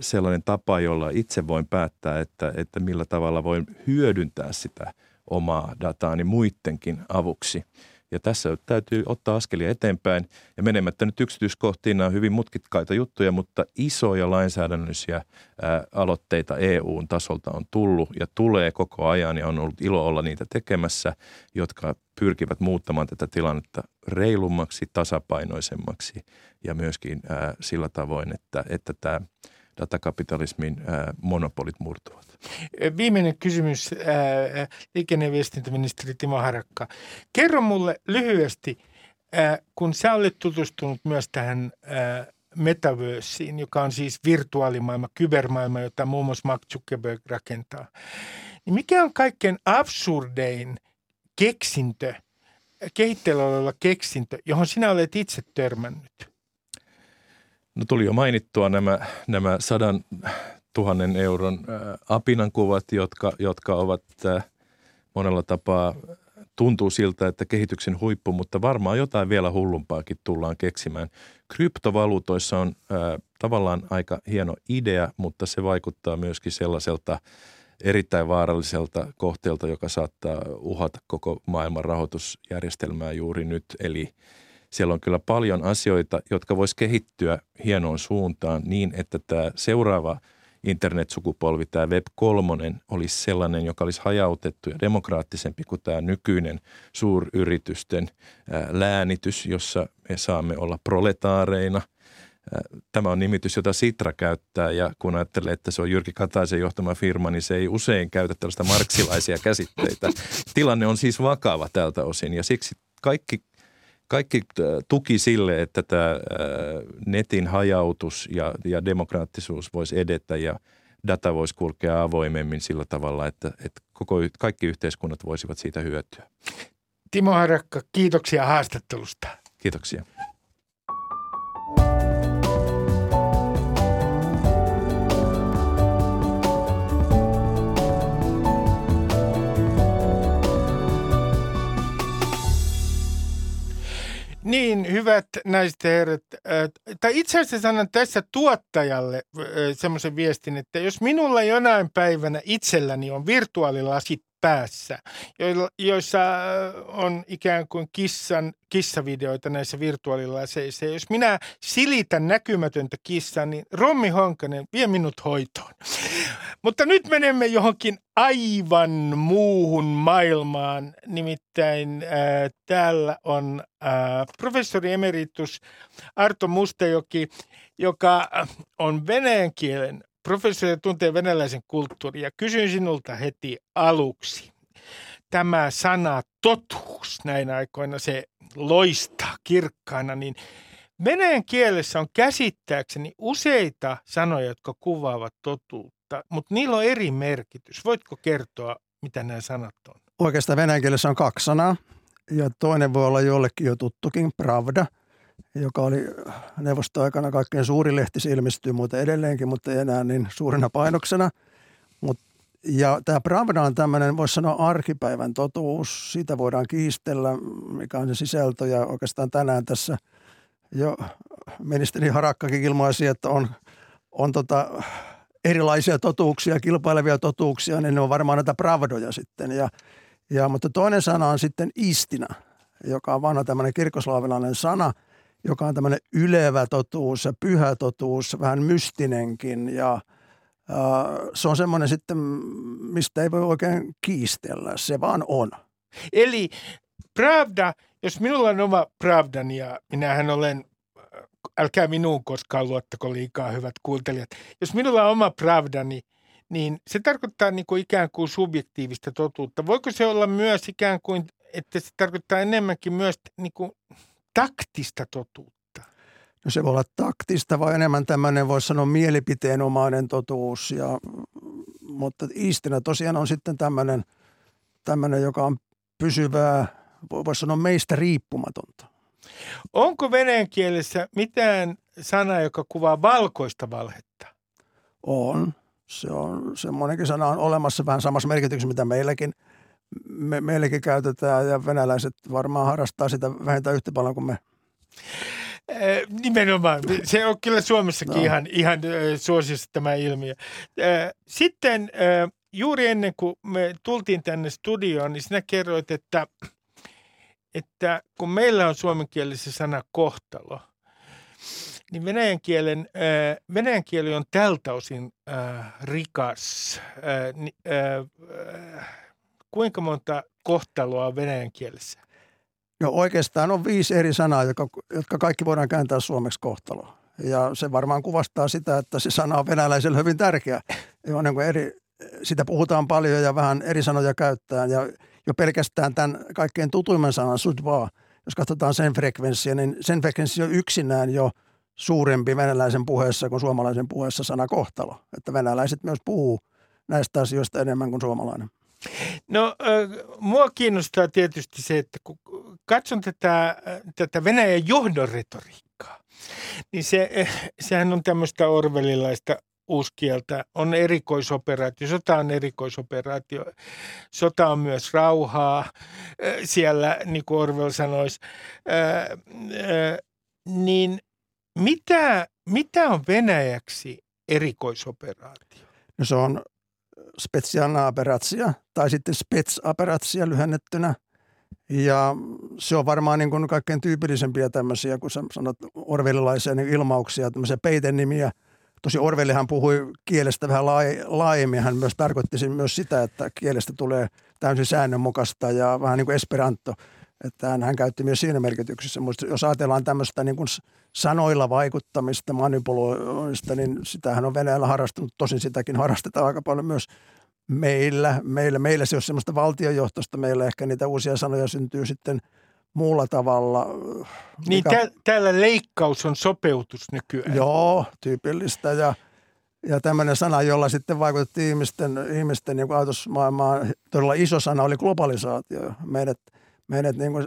sellainen tapa, jolla itse voin päättää, että, että millä tavalla voin hyödyntää sitä omaa dataani muidenkin avuksi – ja tässä täytyy ottaa askelia eteenpäin. Ja menemättä nyt yksityiskohtiin, nämä on hyvin mutkikkaita juttuja, mutta isoja lainsäädännöllisiä ää, aloitteita EUn tasolta on tullut ja tulee koko ajan ja on ollut ilo olla niitä tekemässä, jotka pyrkivät muuttamaan tätä tilannetta reilummaksi, tasapainoisemmaksi ja myöskin ää, sillä tavoin, että, että tämä datakapitalismin ää, monopolit murtuvat. Viimeinen kysymys ää, liikenne- ja viestintäministeri Timo Harakka. Kerro mulle lyhyesti, ää, kun sä olet tutustunut myös tähän metaversiin, joka on siis virtuaalimaailma, kybermaailma, jota muun muassa Mark Zuckerberg rakentaa. Niin mikä on kaikkein absurdein keksintö, kehitteellä oleva keksintö, johon sinä olet itse törmännyt? No tuli jo mainittua nämä, nämä sadan tuhannen euron apinan kuvat, jotka, jotka ovat monella tapaa tuntuu siltä, että kehityksen huippu, mutta varmaan jotain vielä hullumpaakin tullaan keksimään. Kryptovaluutoissa on ää, tavallaan aika hieno idea, mutta se vaikuttaa myöskin sellaiselta erittäin vaaralliselta kohteelta, joka saattaa uhata koko maailman rahoitusjärjestelmää juuri nyt. Eli siellä on kyllä paljon asioita, jotka vois kehittyä hienoon suuntaan niin, että tämä seuraava internetsukupolvi, tämä Web 3, olisi sellainen, joka olisi hajautettu ja demokraattisempi kuin tämä nykyinen suuryritysten läänitys, jossa me saamme olla proletaareina – Tämä on nimitys, jota Sitra käyttää ja kun ajattelee, että se on Jyrki Kataisen johtama firma, niin se ei usein käytä tällaista marksilaisia käsitteitä. Tilanne on siis vakava tältä osin ja siksi kaikki kaikki äh, tuki sille, että tämä äh, netin hajautus ja, ja demokraattisuus voisi edetä ja data voisi kulkea avoimemmin sillä tavalla, että, että koko, kaikki yhteiskunnat voisivat siitä hyötyä. Timo Harakka, kiitoksia haastattelusta. Kiitoksia. Hyvät naiset ja herrat. Tai itse asiassa sanon tässä tuottajalle semmoisen viestin, että jos minulla jonain päivänä itselläni on virtuaalilasit päässä, joissa on ikään kuin kissan, kissavideoita näissä virtuaalilaseissa. Jos minä silitän näkymätöntä kissaa, niin Rommi Honkanen vie minut hoitoon. Mutta nyt menemme johonkin aivan muuhun maailmaan. Nimittäin äh, täällä on äh, professori emeritus Arto Mustajoki, joka on venäjän kielen professori tuntee venäläisen kulttuurin ja kysyn sinulta heti aluksi. Tämä sana totuus näin aikoina, se loistaa kirkkaana, niin venäjän kielessä on käsittääkseni useita sanoja, jotka kuvaavat totuutta, mutta niillä on eri merkitys. Voitko kertoa, mitä nämä sanat on? Oikeastaan venäjän kielessä on kaksi sanaa ja toinen voi olla jollekin jo tuttukin, Pravda, joka oli neuvostoaikana kaikkein suuri lehti, se ilmestyy muuten edelleenkin, mutta ei enää niin suurena painoksena. Mut, ja tämä Pravda on tämmöinen, voisi sanoa arkipäivän totuus, siitä voidaan kiistellä, mikä on se sisältö ja oikeastaan tänään tässä jo ministeri Harakkakin ilmaisi, että on, on tota erilaisia totuuksia, kilpailevia totuuksia, niin ne on varmaan näitä pravdoja sitten. Ja, ja, mutta toinen sana on sitten istina, joka on vanha tämmöinen kirkoslaavilainen sana, joka on tämmöinen ylevä totuus ja pyhä totuus, vähän mystinenkin ja se on semmoinen sitten, mistä ei voi oikein kiistellä, se vaan on. Eli Pravda, jos minulla on oma Pravdani ja minähän olen älkää minuun koskaan luottako liikaa, hyvät kuuntelijat. Jos minulla on oma pravdani, niin se tarkoittaa niin kuin ikään kuin subjektiivista totuutta. Voiko se olla myös ikään kuin, että se tarkoittaa enemmänkin myös niin kuin taktista totuutta? No se voi olla taktista vai enemmän tämmöinen, voisi sanoa, mielipiteenomainen totuus. Ja, mutta istinä tosiaan on sitten tämmöinen, tämmöinen joka on pysyvää, voisi sanoa meistä riippumatonta. Onko venäjän kielessä mitään sanaa, joka kuvaa valkoista valhetta? On. Se on, semmoinenkin sana on olemassa vähän samassa merkityksessä, mitä meilläkin, me, meilläkin käytetään ja venäläiset varmaan harrastaa sitä vähintään yhtä paljon kuin me. Nimenomaan. Se on kyllä Suomessakin no. ihan, ihan suosissa tämä ilmiö. Sitten juuri ennen kuin me tultiin tänne studioon, niin sinä kerroit, että että kun meillä on suomenkielisessä sana kohtalo, niin venäjän, kielen, äh, venäjän kieli on tältä osin äh, rikas. Kuinka monta kohtaloa on venäjän kielessä? No oikeastaan on viisi eri sanaa, jotka, jotka kaikki voidaan kääntää suomeksi kohtalo. Ja se varmaan kuvastaa sitä, että se sana on venäläiselle hyvin tärkeä. Ja niin kuin eri, sitä puhutaan paljon ja vähän eri sanoja käyttää. Ja jo pelkästään tämän kaikkein tutuimman sanan sudva, jos katsotaan sen frekvenssiä, niin sen frekvenssi on yksinään jo suurempi venäläisen puheessa kuin suomalaisen puheessa sana kohtalo. Että venäläiset myös puhuu näistä asioista enemmän kuin suomalainen. No, mua kiinnostaa tietysti se, että kun katson tätä, tätä Venäjän johdon retoriikkaa, niin se, sehän on tämmöistä orvelilaista uuskieltä, on erikoisoperaatio, sota on erikoisoperaatio, sota on myös rauhaa, siellä niin kuin Orwell sanoisi, niin mitä, mitä on venäjäksi erikoisoperaatio? No se on specialna operaatio tai sitten spetsoperaatio lyhennettynä. Ja se on varmaan niin kuin kaikkein tyypillisempiä tämmöisiä, kun sä sanot orvelilaisia niin ilmauksia, tämmöisiä peitenimiä – Tosi Orwellihan puhui kielestä vähän laajemmin. Hän myös tarkoitti myös sitä, että kielestä tulee täysin säännönmukaista ja vähän niin kuin esperanto. Että hän, hän käytti myös siinä merkityksessä. Mutta jos ajatellaan tämmöistä niin kuin sanoilla vaikuttamista, manipuloista, niin sitähän on Venäjällä harrastunut. Tosin sitäkin harrastetaan aika paljon myös meillä. Meillä, meillä se on semmoista valtiojohtosta. Meillä ehkä niitä uusia sanoja syntyy sitten – muulla tavalla. Niin mikä... täällä leikkaus on sopeutus nykyään. Joo, tyypillistä ja, ja tämmöinen sana, jolla sitten vaikutti ihmisten, ihmisten niin ajatusmaailmaan, todella iso sana oli globalisaatio. Meidät, meidät niin kuin,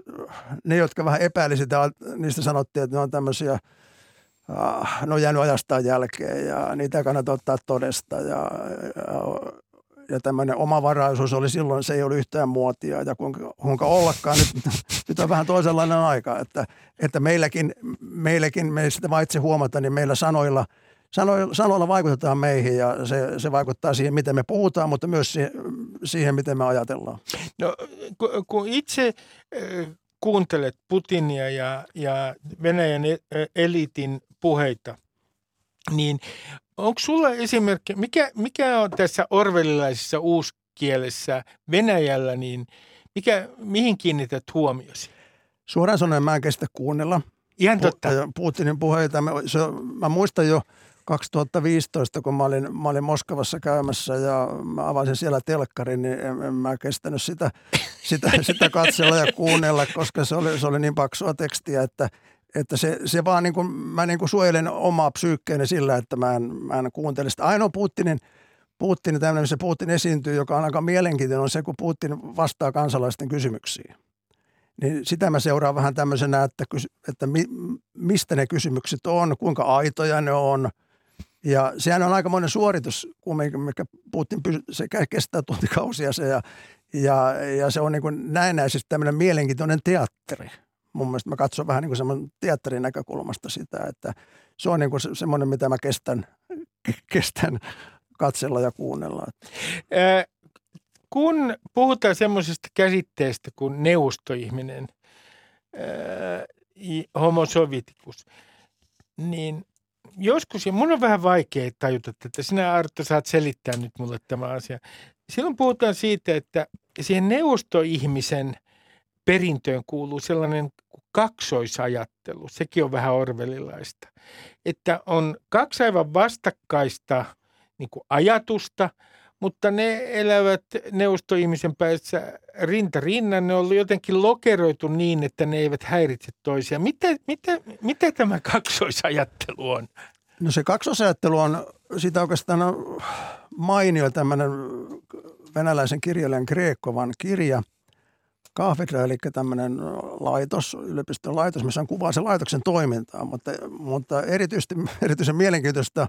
ne, jotka vähän epäili sitä, niistä sanottiin, että ne on tämmöisiä ah, ne on jäänyt ajastaan jälkeen ja niitä kannattaa ottaa todesta. Ja, ja ja tämmöinen omavaraisuus oli silloin, se ei ollut yhtään muotia. Ja kuinka, kuinka ollakaan, nyt, nyt on vähän toisenlainen aika, että, että meilläkin, meilläkin, me sitä vaan itse huomata, niin meillä sanoilla, sanoilla, vaikutetaan meihin ja se, se vaikuttaa siihen, miten me puhutaan, mutta myös siihen, siihen miten me ajatellaan. No kun itse kuuntelet Putinia ja, ja Venäjän e, eliitin puheita, niin onko sulla esimerkki, mikä, mikä on tässä orvelilaisessa uuskielessä Venäjällä, niin mikä, mihin kiinnität huomiosi? Suoraan sanoen mä en kestä kuunnella. Ihan totta. Putinin puheita. Mä, se, mä muistan jo 2015, kun mä olin, mä olin Moskovassa käymässä ja mä avasin siellä telkkarin, niin en, en mä kestänyt sitä, sitä, sitä katsella ja kuunnella, koska se oli, se oli niin paksua tekstiä, että – että se, se vaan niin kuin, mä niin kuin suojelen omaa psyykkeeni sillä, että mä en, mä en kuuntele sitä. Ainoa Putinin, Putin, tämmöinen se Putin esiintyy, joka on aika mielenkiintoinen, on se, kun Putin vastaa kansalaisten kysymyksiin. Niin sitä mä seuraan vähän tämmöisenä, että, että mi, mistä ne kysymykset on, kuinka aitoja ne on. Ja sehän on aika monen suoritus, kumminkin, mikä Putin pysy, se kestää tuntikausia se ja, ja, ja se on niin kuin näennäisesti tämmöinen mielenkiintoinen teatteri. Mun mielestä mä katson vähän niin kuin semmoinen teatterin näkökulmasta sitä, että se on niin kuin semmoinen, mitä mä kestän, kestän katsella ja kuunnella. Ää, kun puhutaan semmoisesta käsitteestä kuin neuvostoihminen, ää, homo soviticus, niin joskus, ja mun on vähän vaikea tajuta että sinä Arto saat selittää nyt mulle tämä asia. Silloin puhutaan siitä, että siihen neuvostoihmisen perintöön kuuluu sellainen kaksoisajattelu. Sekin on vähän orvelilaista. Että on kaksi aivan vastakkaista – niin ajatusta, mutta ne elävät neuvostoihmisen päässä rinta rinnan. Ne on jotenkin lokeroitu niin, että ne eivät häiritse toisiaan. Mitä, mitä, mitä tämä kaksoisajattelu on? No se kaksoisajattelu on sitä oikeastaan mainio tämmöinen venäläisen kirjailijan Greekkovan kirja – Kahvitra, eli tämmöinen laitos, yliopiston laitos, missä on kuvaa se laitoksen toimintaa, mutta, mutta erityisesti, erityisen mielenkiintoista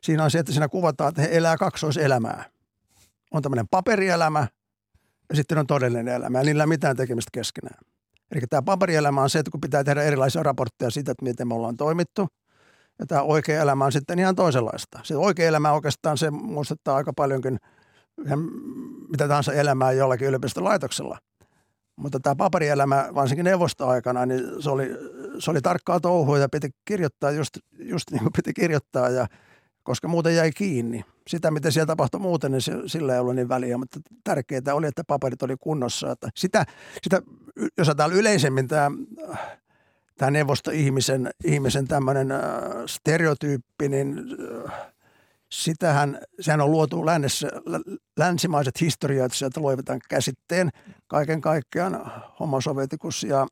Siinä on se, että siinä kuvataan, että he elää kaksoiselämää. On tämmöinen paperielämä ja sitten on todellinen elämä ja niillä ei ole mitään tekemistä keskenään. Eli tämä paperielämä on se, että kun pitää tehdä erilaisia raportteja siitä, että miten me ollaan toimittu. Ja tämä oikea elämä on sitten ihan toisenlaista. Se oikea elämä oikeastaan se muistuttaa aika paljonkin mitä tahansa elämää jollakin yliopistolaitoksella. Mutta tämä paperielämä, varsinkin neuvostoaikana, niin se oli, se oli tarkkaa touhua ja piti kirjoittaa just, just niin kuin piti kirjoittaa. Ja koska muuten jäi kiinni. Sitä, mitä siellä tapahtui muuten, niin sillä ei ollut niin väliä, mutta tärkeää oli, että paperit oli kunnossa. Että sitä, sitä, jos ajatellaan yleisemmin tämä, tämä neuvosto-ihmisen ihmisen tämmöinen äh, stereotyyppi, niin äh, sitähän, sehän on luotu lännessä, länsimaiset historioitsijat loivat käsitteen kaiken kaikkiaan homo ja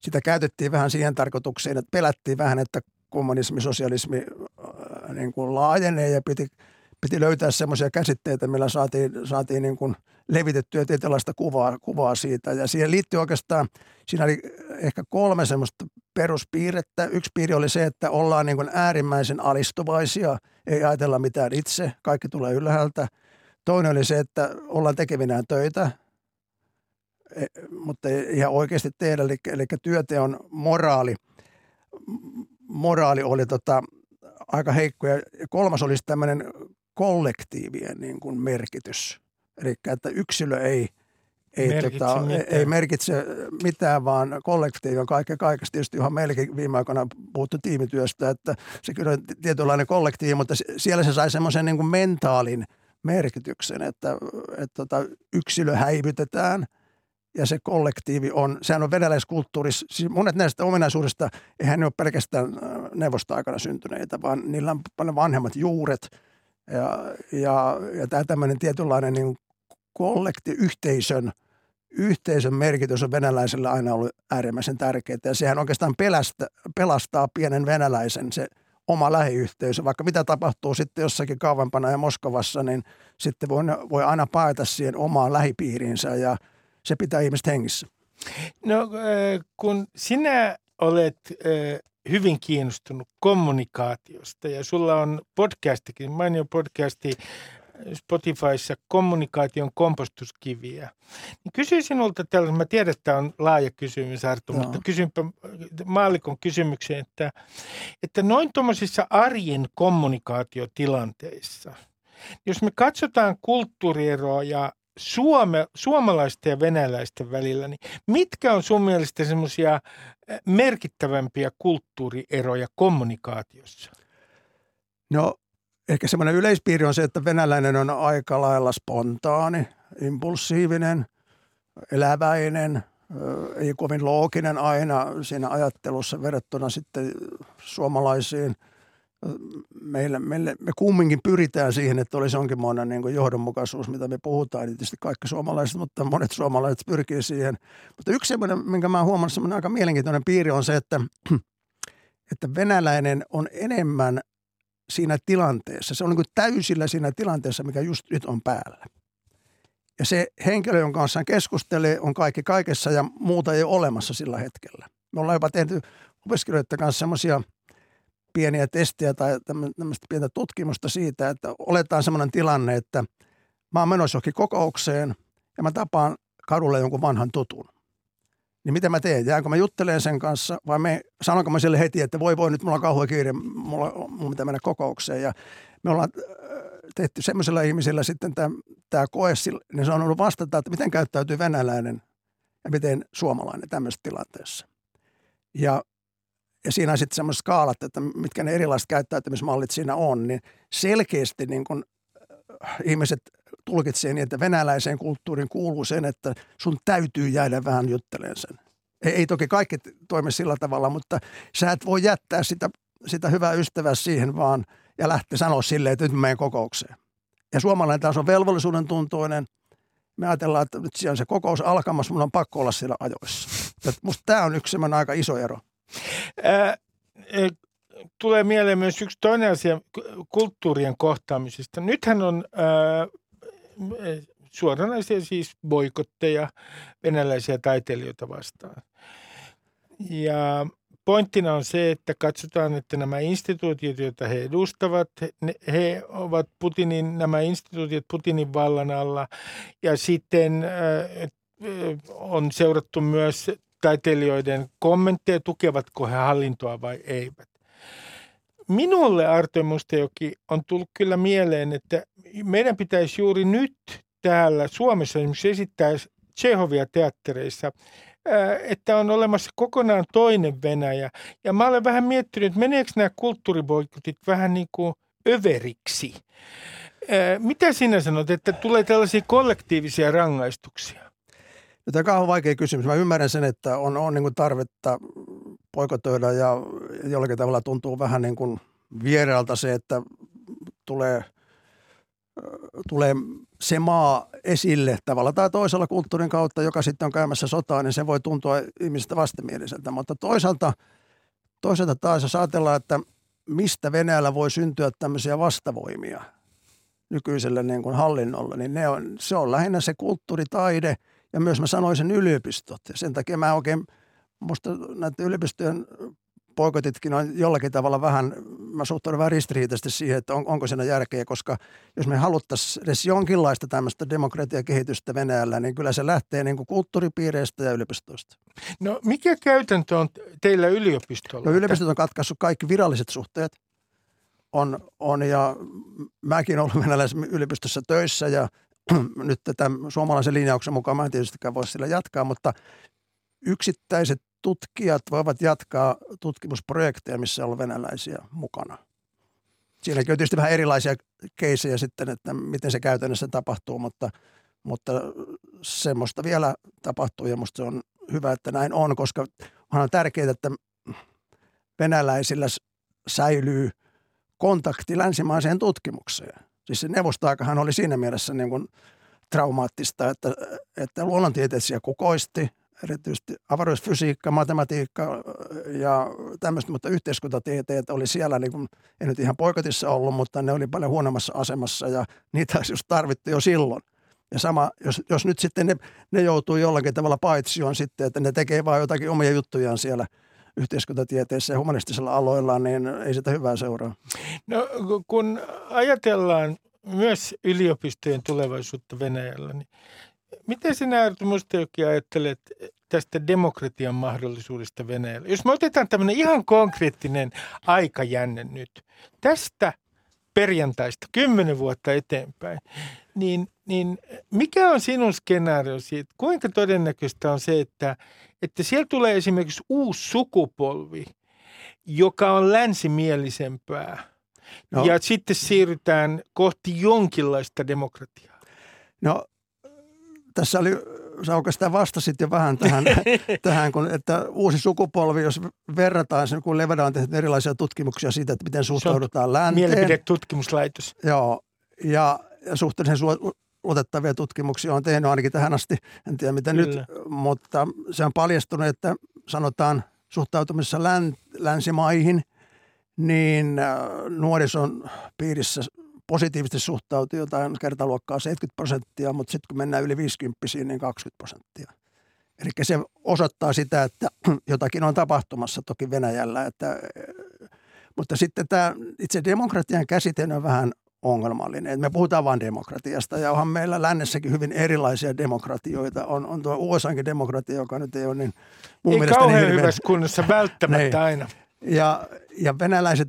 sitä käytettiin vähän siihen tarkoitukseen, että pelättiin vähän, että kommunismi, sosialismi äh, niin kuin laajenee ja piti, piti löytää semmoisia käsitteitä, millä saatiin, saatiin niin kuin levitettyä tietynlaista kuvaa, kuvaa siitä. Ja siihen liittyy oikeastaan, siinä oli ehkä kolme semmoista peruspiirrettä. Yksi piiri oli se, että ollaan niin kuin äärimmäisen alistuvaisia, ei ajatella mitään itse, kaikki tulee ylhäältä. Toinen oli se, että ollaan tekevinään töitä, e, mutta ei ihan oikeasti tehdä, eli, eli työteon moraali moraali oli tota, aika heikko. Ja kolmas olisi tämmöinen kollektiivien niin kuin merkitys. Eli että yksilö ei, ei, merkitse tota, ei merkitse mitään, vaan kollektiivi on kaiken kaikesta. Tietysti ihan meilläkin viime aikoina puhuttu tiimityöstä, että se kyllä on tietynlainen kollektiivi, mutta siellä se sai semmoisen niin kuin mentaalin merkityksen, että, että tota, yksilö häivytetään – ja se kollektiivi on, sehän on venäläiskulttuurissa, siis monet näistä ominaisuudesta, eihän ne ole pelkästään äh, neuvostoaikana syntyneitä, vaan niillä on paljon vanhemmat juuret ja, ja, ja tämä tämmöinen tietynlainen niin kollekti, yhteisön, yhteisön merkitys on venäläiselle aina ollut äärimmäisen tärkeää ja sehän oikeastaan pelästä, pelastaa pienen venäläisen se oma lähiyhteisö. Vaikka mitä tapahtuu sitten jossakin kauempana ja Moskovassa, niin sitten voi, voi aina paeta siihen omaan lähipiiriinsä ja – se pitää ihmiset hengissä? No kun sinä olet kiinnostunut kommunikaatiosta ja sulla on podcastikin, mainio podcasti Spotifyssa kommunikaation kompostuskiviä. Niin kysyin sinulta tällaisen, mä tiedän, että tämä on laaja kysymys Arto, no. mutta kysynpä maalikon kysymykseen, että, että noin tuommoisissa arjen kommunikaatiotilanteissa, jos me katsotaan kulttuurieroa ja suome, suomalaisten ja venäläisten välillä, niin mitkä on sun mielestä semmoisia merkittävämpiä kulttuurieroja kommunikaatiossa? No ehkä semmoinen yleispiiri on se, että venäläinen on aika lailla spontaani, impulsiivinen, eläväinen, ei kovin looginen aina siinä ajattelussa verrattuna sitten suomalaisiin – meillä, meille, me kumminkin pyritään siihen, että olisi jonkinlainen niin johdonmukaisuus, mitä me puhutaan. Niin tietysti kaikki suomalaiset, mutta monet suomalaiset pyrkii siihen. Mutta yksi semmoinen, minkä mä huomannut, semmoinen aika mielenkiintoinen piiri on se, että, että venäläinen on enemmän siinä tilanteessa. Se on niin kuin täysillä siinä tilanteessa, mikä just nyt on päällä. Ja se henkilö, jonka kanssa keskustelee, on kaikki kaikessa ja muuta ei ole olemassa sillä hetkellä. Me ollaan jopa tehty opiskelijoiden kanssa semmoisia pieniä testejä tai tämmöistä pientä tutkimusta siitä, että oletaan semmoinen tilanne, että mä oon menossa johonkin kokoukseen ja mä tapaan kadulle jonkun vanhan tutun. Niin mitä mä teen? Jäänkö mä juttelemaan sen kanssa vai me, sanonko mä sille heti, että voi voi nyt mulla on kauhean kiire, mulla, mulla pitää mennä kokoukseen. Ja me ollaan äh, tehty semmoisilla ihmisillä sitten tämä, tämä koe, niin se on ollut vastata, että miten käyttäytyy venäläinen ja miten suomalainen tämmöisessä tilanteessa. Ja, ja siinä on sitten semmoiset skaalat, että mitkä ne erilaiset käyttäytymismallit siinä on, niin selkeästi niin kun äh, ihmiset tulkitsee niin, että venäläiseen kulttuuriin kuuluu sen, että sun täytyy jäädä vähän jutteleen sen. Ei, ei toki kaikki toimi sillä tavalla, mutta sä et voi jättää sitä, sitä hyvää ystävää siihen vaan ja lähteä sanoa silleen, että nyt menen kokoukseen. Ja suomalainen taas on velvollisuuden tuntoinen. Me ajatellaan, että nyt siellä on se kokous alkamassa, mun on pakko olla siellä ajoissa. musta tämä on yksi aika iso ero. Tulee mieleen myös yksi toinen asia kulttuurien kohtaamisesta. Nythän on suoranaisia siis boikotteja venäläisiä taiteilijoita vastaan. Ja pointtina on se, että katsotaan, että nämä instituutiot, joita he edustavat, he, he ovat Putinin, nämä instituutiot Putinin vallan alla. Ja sitten äh, on seurattu myös taiteilijoiden kommentteja, tukevatko he hallintoa vai eivät. Minulle Arto Mustajoki on tullut kyllä mieleen, että meidän pitäisi juuri nyt täällä Suomessa esimerkiksi esittää Tsehovia teattereissa, että on olemassa kokonaan toinen Venäjä. Ja mä olen vähän miettinyt, että meneekö nämä kulttuuriboikotit vähän niin kuin överiksi. Mitä sinä sanot, että tulee tällaisia kollektiivisia rangaistuksia? No, tämä on vaikea kysymys. Mä ymmärrän sen, että on, on niin kuin tarvetta poikotoida ja jollakin tavalla tuntuu vähän niin kuin vieraalta se, että tulee, tulee se maa esille tavalla tai toisella kulttuurin kautta, joka sitten on käymässä sotaa, niin se voi tuntua ihmisestä vastenmieliseltä. Mutta toisaalta, toisaalta taas jos ajatellaan, että mistä Venäjällä voi syntyä tämmöisiä vastavoimia nykyiselle niin kuin hallinnolle, niin ne on, se on lähinnä se kulttuuritaide ja myös mä sanoisin yliopistot. Ja sen takia mä oikein – musta näiden yliopistojen poikotitkin on jollakin tavalla vähän, mä suhtaudun vähän ristiriitaisesti siihen, että on, onko siinä järkeä, koska jos me haluttaisiin edes jonkinlaista tämmöistä demokratiakehitystä Venäjällä, niin kyllä se lähtee niin kuin kulttuuripiireistä ja yliopistoista. No mikä käytäntö on teillä yliopistolla? No yliopistot on katkaissut kaikki viralliset suhteet. On, on ja mäkin olen venäläisessä yliopistossa töissä ja nyt tätä suomalaisen linjauksen mukaan mä en tietystikään voi sillä jatkaa, mutta yksittäiset tutkijat voivat jatkaa tutkimusprojekteja, missä on venäläisiä mukana. Siinäkin on tietysti vähän erilaisia keisejä sitten, että miten se käytännössä tapahtuu, mutta, mutta semmoista vielä tapahtuu ja musta se on hyvä, että näin on, koska on tärkeää, että venäläisillä säilyy kontakti länsimaiseen tutkimukseen. Siis se neuvostoaikahan oli siinä mielessä niin kuin traumaattista, että, että luonnontieteellisiä kukoisti – erityisesti avaruusfysiikka, matematiikka ja tämmöistä, mutta yhteiskuntatieteet oli siellä, niin kuin, ei nyt ihan poikotissa ollut, mutta ne oli paljon huonommassa asemassa ja niitä just tarvittu jo silloin. Ja sama, jos, jos nyt sitten ne, ne joutuu jollakin tavalla paitsioon sitten, että ne tekee vain jotakin omia juttujaan siellä yhteiskuntatieteessä ja humanistisilla aloilla, niin ei sitä hyvää seuraa. No kun ajatellaan myös yliopistojen tulevaisuutta Venäjällä, niin Miten sinä Arto Mustajoki ajattelet tästä demokratian mahdollisuudesta Venäjällä? Jos me otetaan tämmöinen ihan konkreettinen aikajänne nyt, tästä perjantaista kymmenen vuotta eteenpäin, niin, niin mikä on sinun skenaario siitä? Kuinka todennäköistä on se, että, että siellä tulee esimerkiksi uusi sukupolvi, joka on länsimielisempää, no. ja sitten siirrytään kohti jonkinlaista demokratiaa? No tässä oli, sä oikeastaan vastasit jo vähän tähän, tähän kun, että uusi sukupolvi, jos verrataan sen, kun Levada on tehnyt erilaisia tutkimuksia siitä, että miten suhtaudutaan länteen. Mielipidetutkimuslaitos. Joo, ja, ja suhteellisen luotettavia tutkimuksia on tehnyt ainakin tähän asti, en tiedä mitä Kyllä. nyt, mutta se on paljastunut, että sanotaan suhtautumisessa län, länsimaihin, niin äh, nuorison piirissä positiivisesti suhtautuu jotain kertaluokkaa 70 prosenttia, mutta sitten kun mennään yli 50, niin 20 prosenttia. Eli se osoittaa sitä, että jotakin on tapahtumassa toki Venäjällä. Että, mutta sitten tämä itse demokratian käsite on vähän ongelmallinen. Me puhutaan vain demokratiasta ja onhan meillä lännessäkin hyvin erilaisia demokratioita. On, on tuo USAkin demokratia, joka nyt ei ole niin mun ei kauhean hirveän... hyvässä kunnossa välttämättä niin. aina. Ja, ja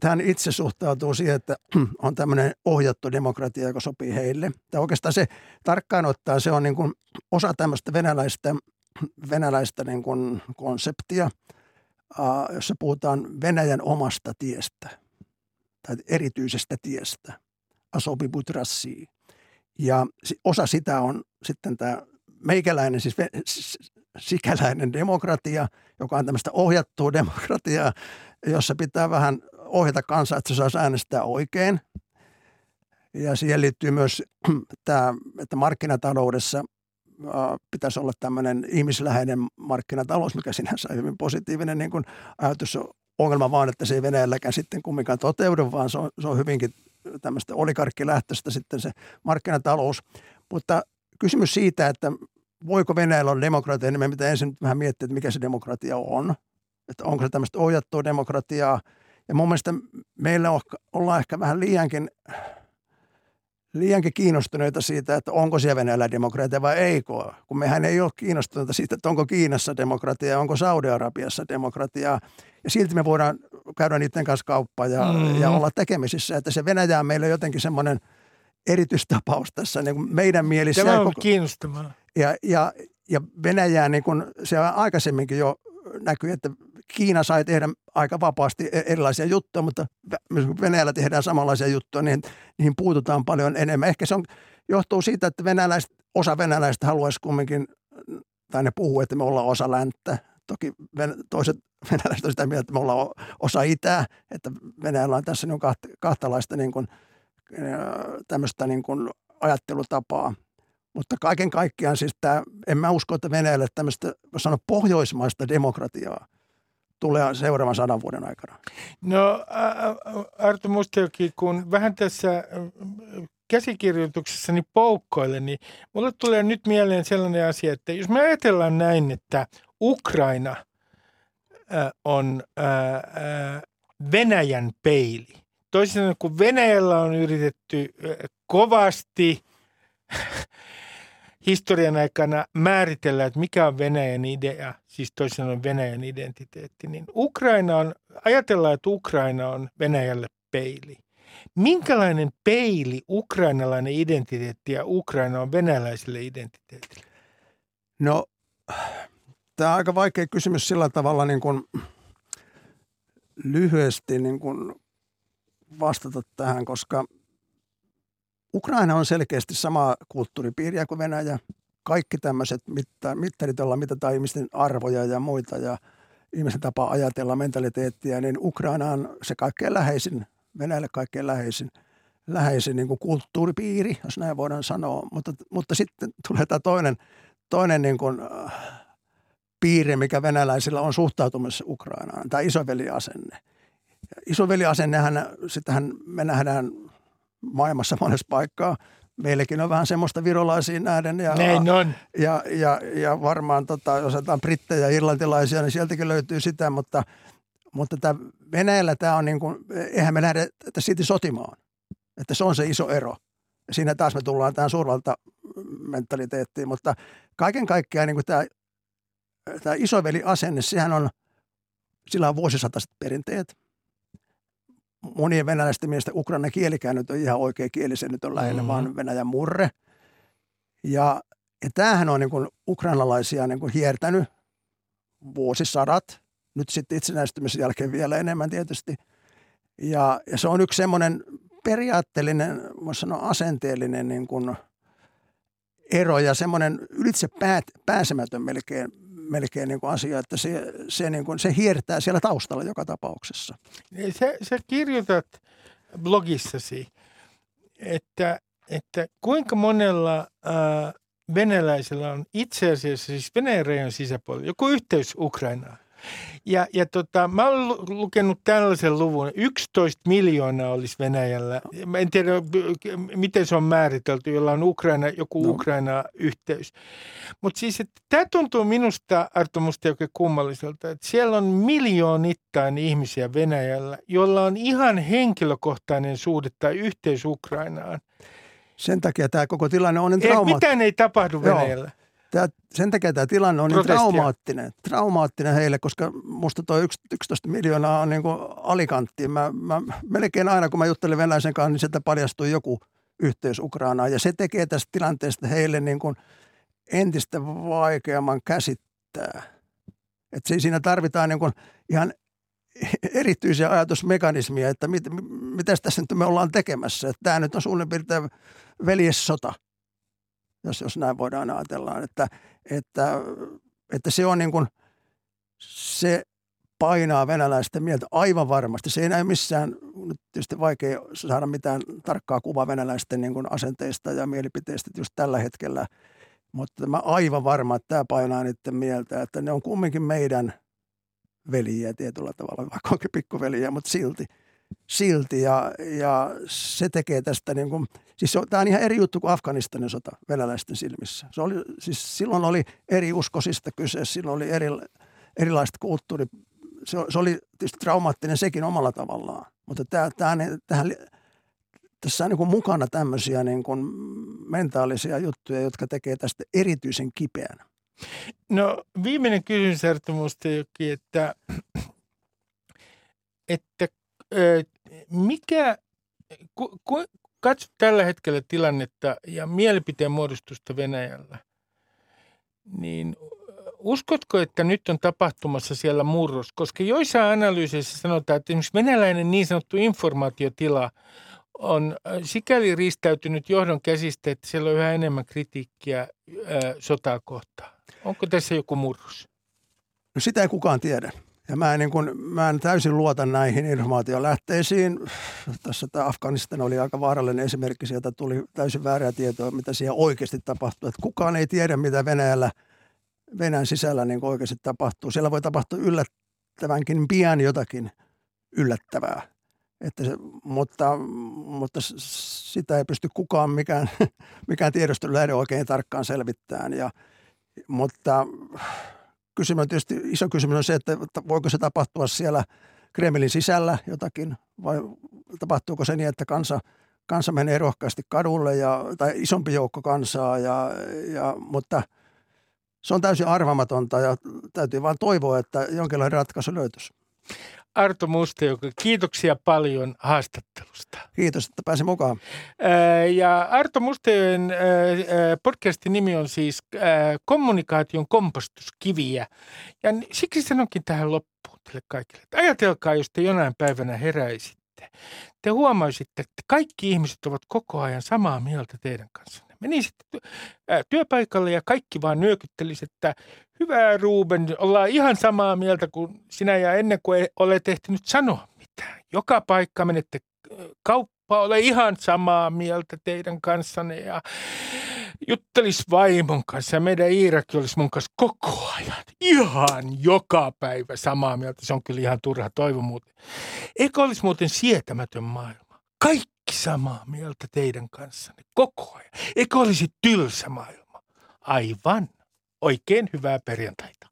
hän itse suhtautuu siihen, että on tämmöinen ohjattu demokratia, joka sopii heille. Tai oikeastaan se tarkkaan ottaa, se on niin kuin osa tämmöistä venäläistä, venäläistä niin kuin konseptia, jossa puhutaan Venäjän omasta tiestä tai erityisestä tiestä, asobibutrassi. Ja osa sitä on sitten tämä meikäläinen, siis sikäläinen demokratia, joka on tämmöistä ohjattua demokratiaa, jossa pitää vähän ohjata kansaa, että se saisi äänestää oikein. Ja siihen liittyy myös tämä, että markkinataloudessa pitäisi olla tämmöinen ihmisläheinen markkinatalous, mikä sinänsä on hyvin positiivinen niin kuin ajatus. Ongelma vaan, että se ei Venäjälläkään sitten kumminkaan toteudu, vaan se on, se on hyvinkin tämmöistä olikarkkilähtöistä sitten se markkinatalous. Mutta kysymys siitä, että voiko Venäjällä olla demokratia, niin me pitää ensin vähän miettiä, että mikä se demokratia on. Että onko se tämmöistä ohjattua demokratiaa. Ja mun mielestä meillä ollaan ehkä vähän liiankin, liiankin kiinnostuneita siitä, että onko siellä Venäjällä demokratia vai eikö. Kun mehän ei ole kiinnostuneita siitä, että onko Kiinassa demokratia, onko Saudi-Arabiassa demokratiaa. Ja silti me voidaan käydä niiden kanssa kauppaa ja, mm-hmm. ja olla tekemisissä. Että se Venäjä on meille jotenkin semmoinen erityistapaus tässä niin kuin meidän mielissä. Tämä on koko... kiinnostavaa. Ja, ja, ja Venäjää, niin kuin se aikaisemminkin jo näkyy, että Kiina sai tehdä aika vapaasti e- erilaisia juttuja, mutta Venäjällä tehdään samanlaisia juttuja, niin niihin puututaan paljon enemmän. Ehkä se on, johtuu siitä, että venäläiset, osa venäläistä haluaisi kumminkin, tai ne puhuu, että me ollaan osa länttä. Toki toiset venäläiset on sitä mieltä, että me ollaan osa itää, että Venäjällä on tässä niin kahtalaista niin kuin, tämmöistä niin kuin ajattelutapaa. Mutta kaiken kaikkiaan siis tämä, en mä usko, että Venäjälle tämmöistä, voisi sanoa, pohjoismaista demokratiaa tulee seuraavan sadan vuoden aikana. No Arto Mustijoki, kun vähän tässä käsikirjoituksessani poukkoille, niin mulle tulee nyt mieleen sellainen asia, että jos me ajatellaan näin, että Ukraina on Venäjän peili. Toisin sanoen, kun Venäjällä on yritetty kovasti historian aikana määritellä, että mikä on Venäjän idea, siis toisin sanoen Venäjän identiteetti, niin Ukraina on, ajatellaan, että Ukraina on Venäjälle peili. Minkälainen peili ukrainalainen identiteetti ja Ukraina on venäläiselle identiteetille? No, tämä on aika vaikea kysymys sillä tavalla niin kuin lyhyesti niin kuin vastata tähän, koska – Ukraina on selkeästi sama kulttuuripiiriä kuin Venäjä. Kaikki tämmöiset mitta, mittarit, joilla mitataan ihmisten arvoja ja muita ja ihmisen tapa ajatella mentaliteettia, niin Ukraina on se kaikkein läheisin, Venäjälle kaikkein läheisin, läheisin niin kuin kulttuuripiiri, jos näin voidaan sanoa. Mutta, mutta sitten tulee tämä toinen, toinen niin kuin, äh, piiri, mikä venäläisillä on suhtautumassa Ukrainaan, tämä isoveliasenne. Isoveliasennehän, sitähän me nähdään maailmassa monessa paikkaa. Meilläkin on vähän semmoista virolaisiin nähden. Ja, Näin on. Ja, ja, ja varmaan, tota, jos otetaan brittejä ja irlantilaisia, niin sieltäkin löytyy sitä, mutta, mutta tämä Venäjällä tämä on niin kuin, eihän me nähdä, että siitä sotimaan. Että se on se iso ero. Ja siinä taas me tullaan tähän suurvalta mentaliteettiin, mutta kaiken kaikkiaan niin kuin tämä, tämä isoveli-asenne, sehän on, sillä on vuosisataiset perinteet monien venäläisten mielestä Ukrainan kielikään nyt on ihan oikea kieli, se nyt on lähinnä mm-hmm. vaan Venäjän murre. Ja, ja tämähän on niin kuin ukrainalaisia niin kuin hiertänyt vuosisadat, nyt sitten itsenäistymisen jälkeen vielä enemmän tietysti. Ja, ja se on yksi semmoinen periaatteellinen, voisi sanoa asenteellinen niin kuin ero ja semmoinen ylitse päät, pääsemätön melkein melkein niin kuin asia, että se, se, niin kuin, se hiertää siellä taustalla joka tapauksessa. Sä, sä kirjoitat blogissasi, että, että kuinka monella ää, venäläisellä on itse asiassa, siis Venäjän rajan sisäpuolella, joku yhteys Ukrainaan. Ja, ja tota, mä olen lukenut tällaisen luvun. 11 miljoonaa olisi Venäjällä. Mä en tiedä, miten se on määritelty, jolla on Ukraina, joku no. Ukraina-yhteys. Mutta siis, että tämä tuntuu minusta, Arto Musta, oikein kummalliselta, että siellä on miljoonittain ihmisiä Venäjällä, jolla on ihan henkilökohtainen suhde tai yhteys Ukrainaan. Sen takia tämä koko tilanne on niin traumaattinen. Mitään ei tapahdu Venäjällä. Joo. Tämä, sen takia tämä tilanne on niin Protestia. niin traumaattinen, traumaattinen heille, koska musta tuo 11 miljoonaa on niin kuin alikantti. Mä, mä, melkein aina, kun mä juttelin venäläisen kanssa, niin sieltä paljastui joku yhteys Ukrainaan. Ja se tekee tästä tilanteesta heille niin kuin entistä vaikeamman käsittää. Että siinä tarvitaan niin kuin ihan erityisiä ajatusmekanismia, että mit, mitä tässä nyt me ollaan tekemässä. Että tämä nyt on suunnilleen piirtein veljessota – jos, jos näin voidaan ajatella, että, että, että se on niin kuin, se painaa venäläisten mieltä aivan varmasti. Se ei näy missään, nyt tietysti vaikea saada mitään tarkkaa kuvaa venäläisten niin kuin asenteista ja mielipiteistä just tällä hetkellä, mutta mä aivan varma, että tämä painaa niiden mieltä, että ne on kumminkin meidän veljiä tietyllä tavalla, vaikka onkin pikkuveliä, mutta silti – silti ja, ja se tekee tästä niin kuin, siis tämä on ihan eri juttu kuin Afganistanin sota venäläisten silmissä. Se oli, siis silloin oli eri uskosista kyse, silloin oli eri, erilaiset kulttuuri. Se, se oli tietysti traumaattinen sekin omalla tavallaan, mutta tämä, tämä, tähän, tässä on niin kuin mukana tämmöisiä niin kuin mentaalisia juttuja, jotka tekee tästä erityisen kipeänä. No viimeinen kysymys Arto että, että mikä, ku, ku, katso tällä hetkellä tilannetta ja mielipiteen muodostusta Venäjällä, niin uskotko, että nyt on tapahtumassa siellä murros? Koska joissain analyyseissä sanotaan, että esimerkiksi venäläinen niin sanottu informaatiotila on sikäli ristäytynyt johdon käsistä, että siellä on yhä enemmän kritiikkiä ää, sotaa kohtaan. Onko tässä joku murros? No sitä ei kukaan tiedä. Ja mä en, niin kun, mä en täysin luota näihin informaatiolähteisiin. Tässä tämä Afganistan oli aika vaarallinen esimerkki. Sieltä tuli täysin väärää tietoa, mitä siellä oikeasti tapahtuu. Että kukaan ei tiedä, mitä Venäjällä, Venäjän sisällä niin oikeasti tapahtuu. Siellä voi tapahtua yllättävänkin pian jotakin yllättävää. Että se, mutta, mutta sitä ei pysty kukaan mikään, mikään tiedostelulähde oikein tarkkaan selvittämään. Ja, mutta kysymys, tietysti iso kysymys on se, että voiko se tapahtua siellä Kremlin sisällä jotakin vai tapahtuuko se niin, että kansa, kansa menee rohkeasti kadulle ja, tai isompi joukko kansaa, ja, ja, mutta se on täysin arvaamatonta ja täytyy vain toivoa, että jonkinlainen ratkaisu löytyisi. Arto Mustajoki, kiitoksia paljon haastattelusta. Kiitos, että pääsin mukaan. Ja Arto Mustajoen podcastin nimi on siis Kommunikaation kompostuskiviä. Ja siksi sanonkin tähän loppuun teille kaikille, että ajatelkaa, jos te jonain päivänä heräisitte. Te huomaisitte, että kaikki ihmiset ovat koko ajan samaa mieltä teidän kanssanne. Menisitte työpaikalle ja kaikki vaan nyökyttelisi, että Hyvä Ruben, ollaan ihan samaa mieltä kuin sinä ja ennen kuin olet ehtinyt sanoa mitään. Joka paikka menette kauppa, ole ihan samaa mieltä teidän kanssanne ja juttelis vaimon kanssa ja meidän Iirakki olisi mun kanssa koko ajan, ihan joka päivä samaa mieltä. Se on kyllä ihan turha toivo muuten. Eikö olisi muuten sietämätön maailma? Kaikki samaa mieltä teidän kanssanne koko ajan. Eikö olisi tylsä maailma? Aivan. Oikein hyvää perjantaita.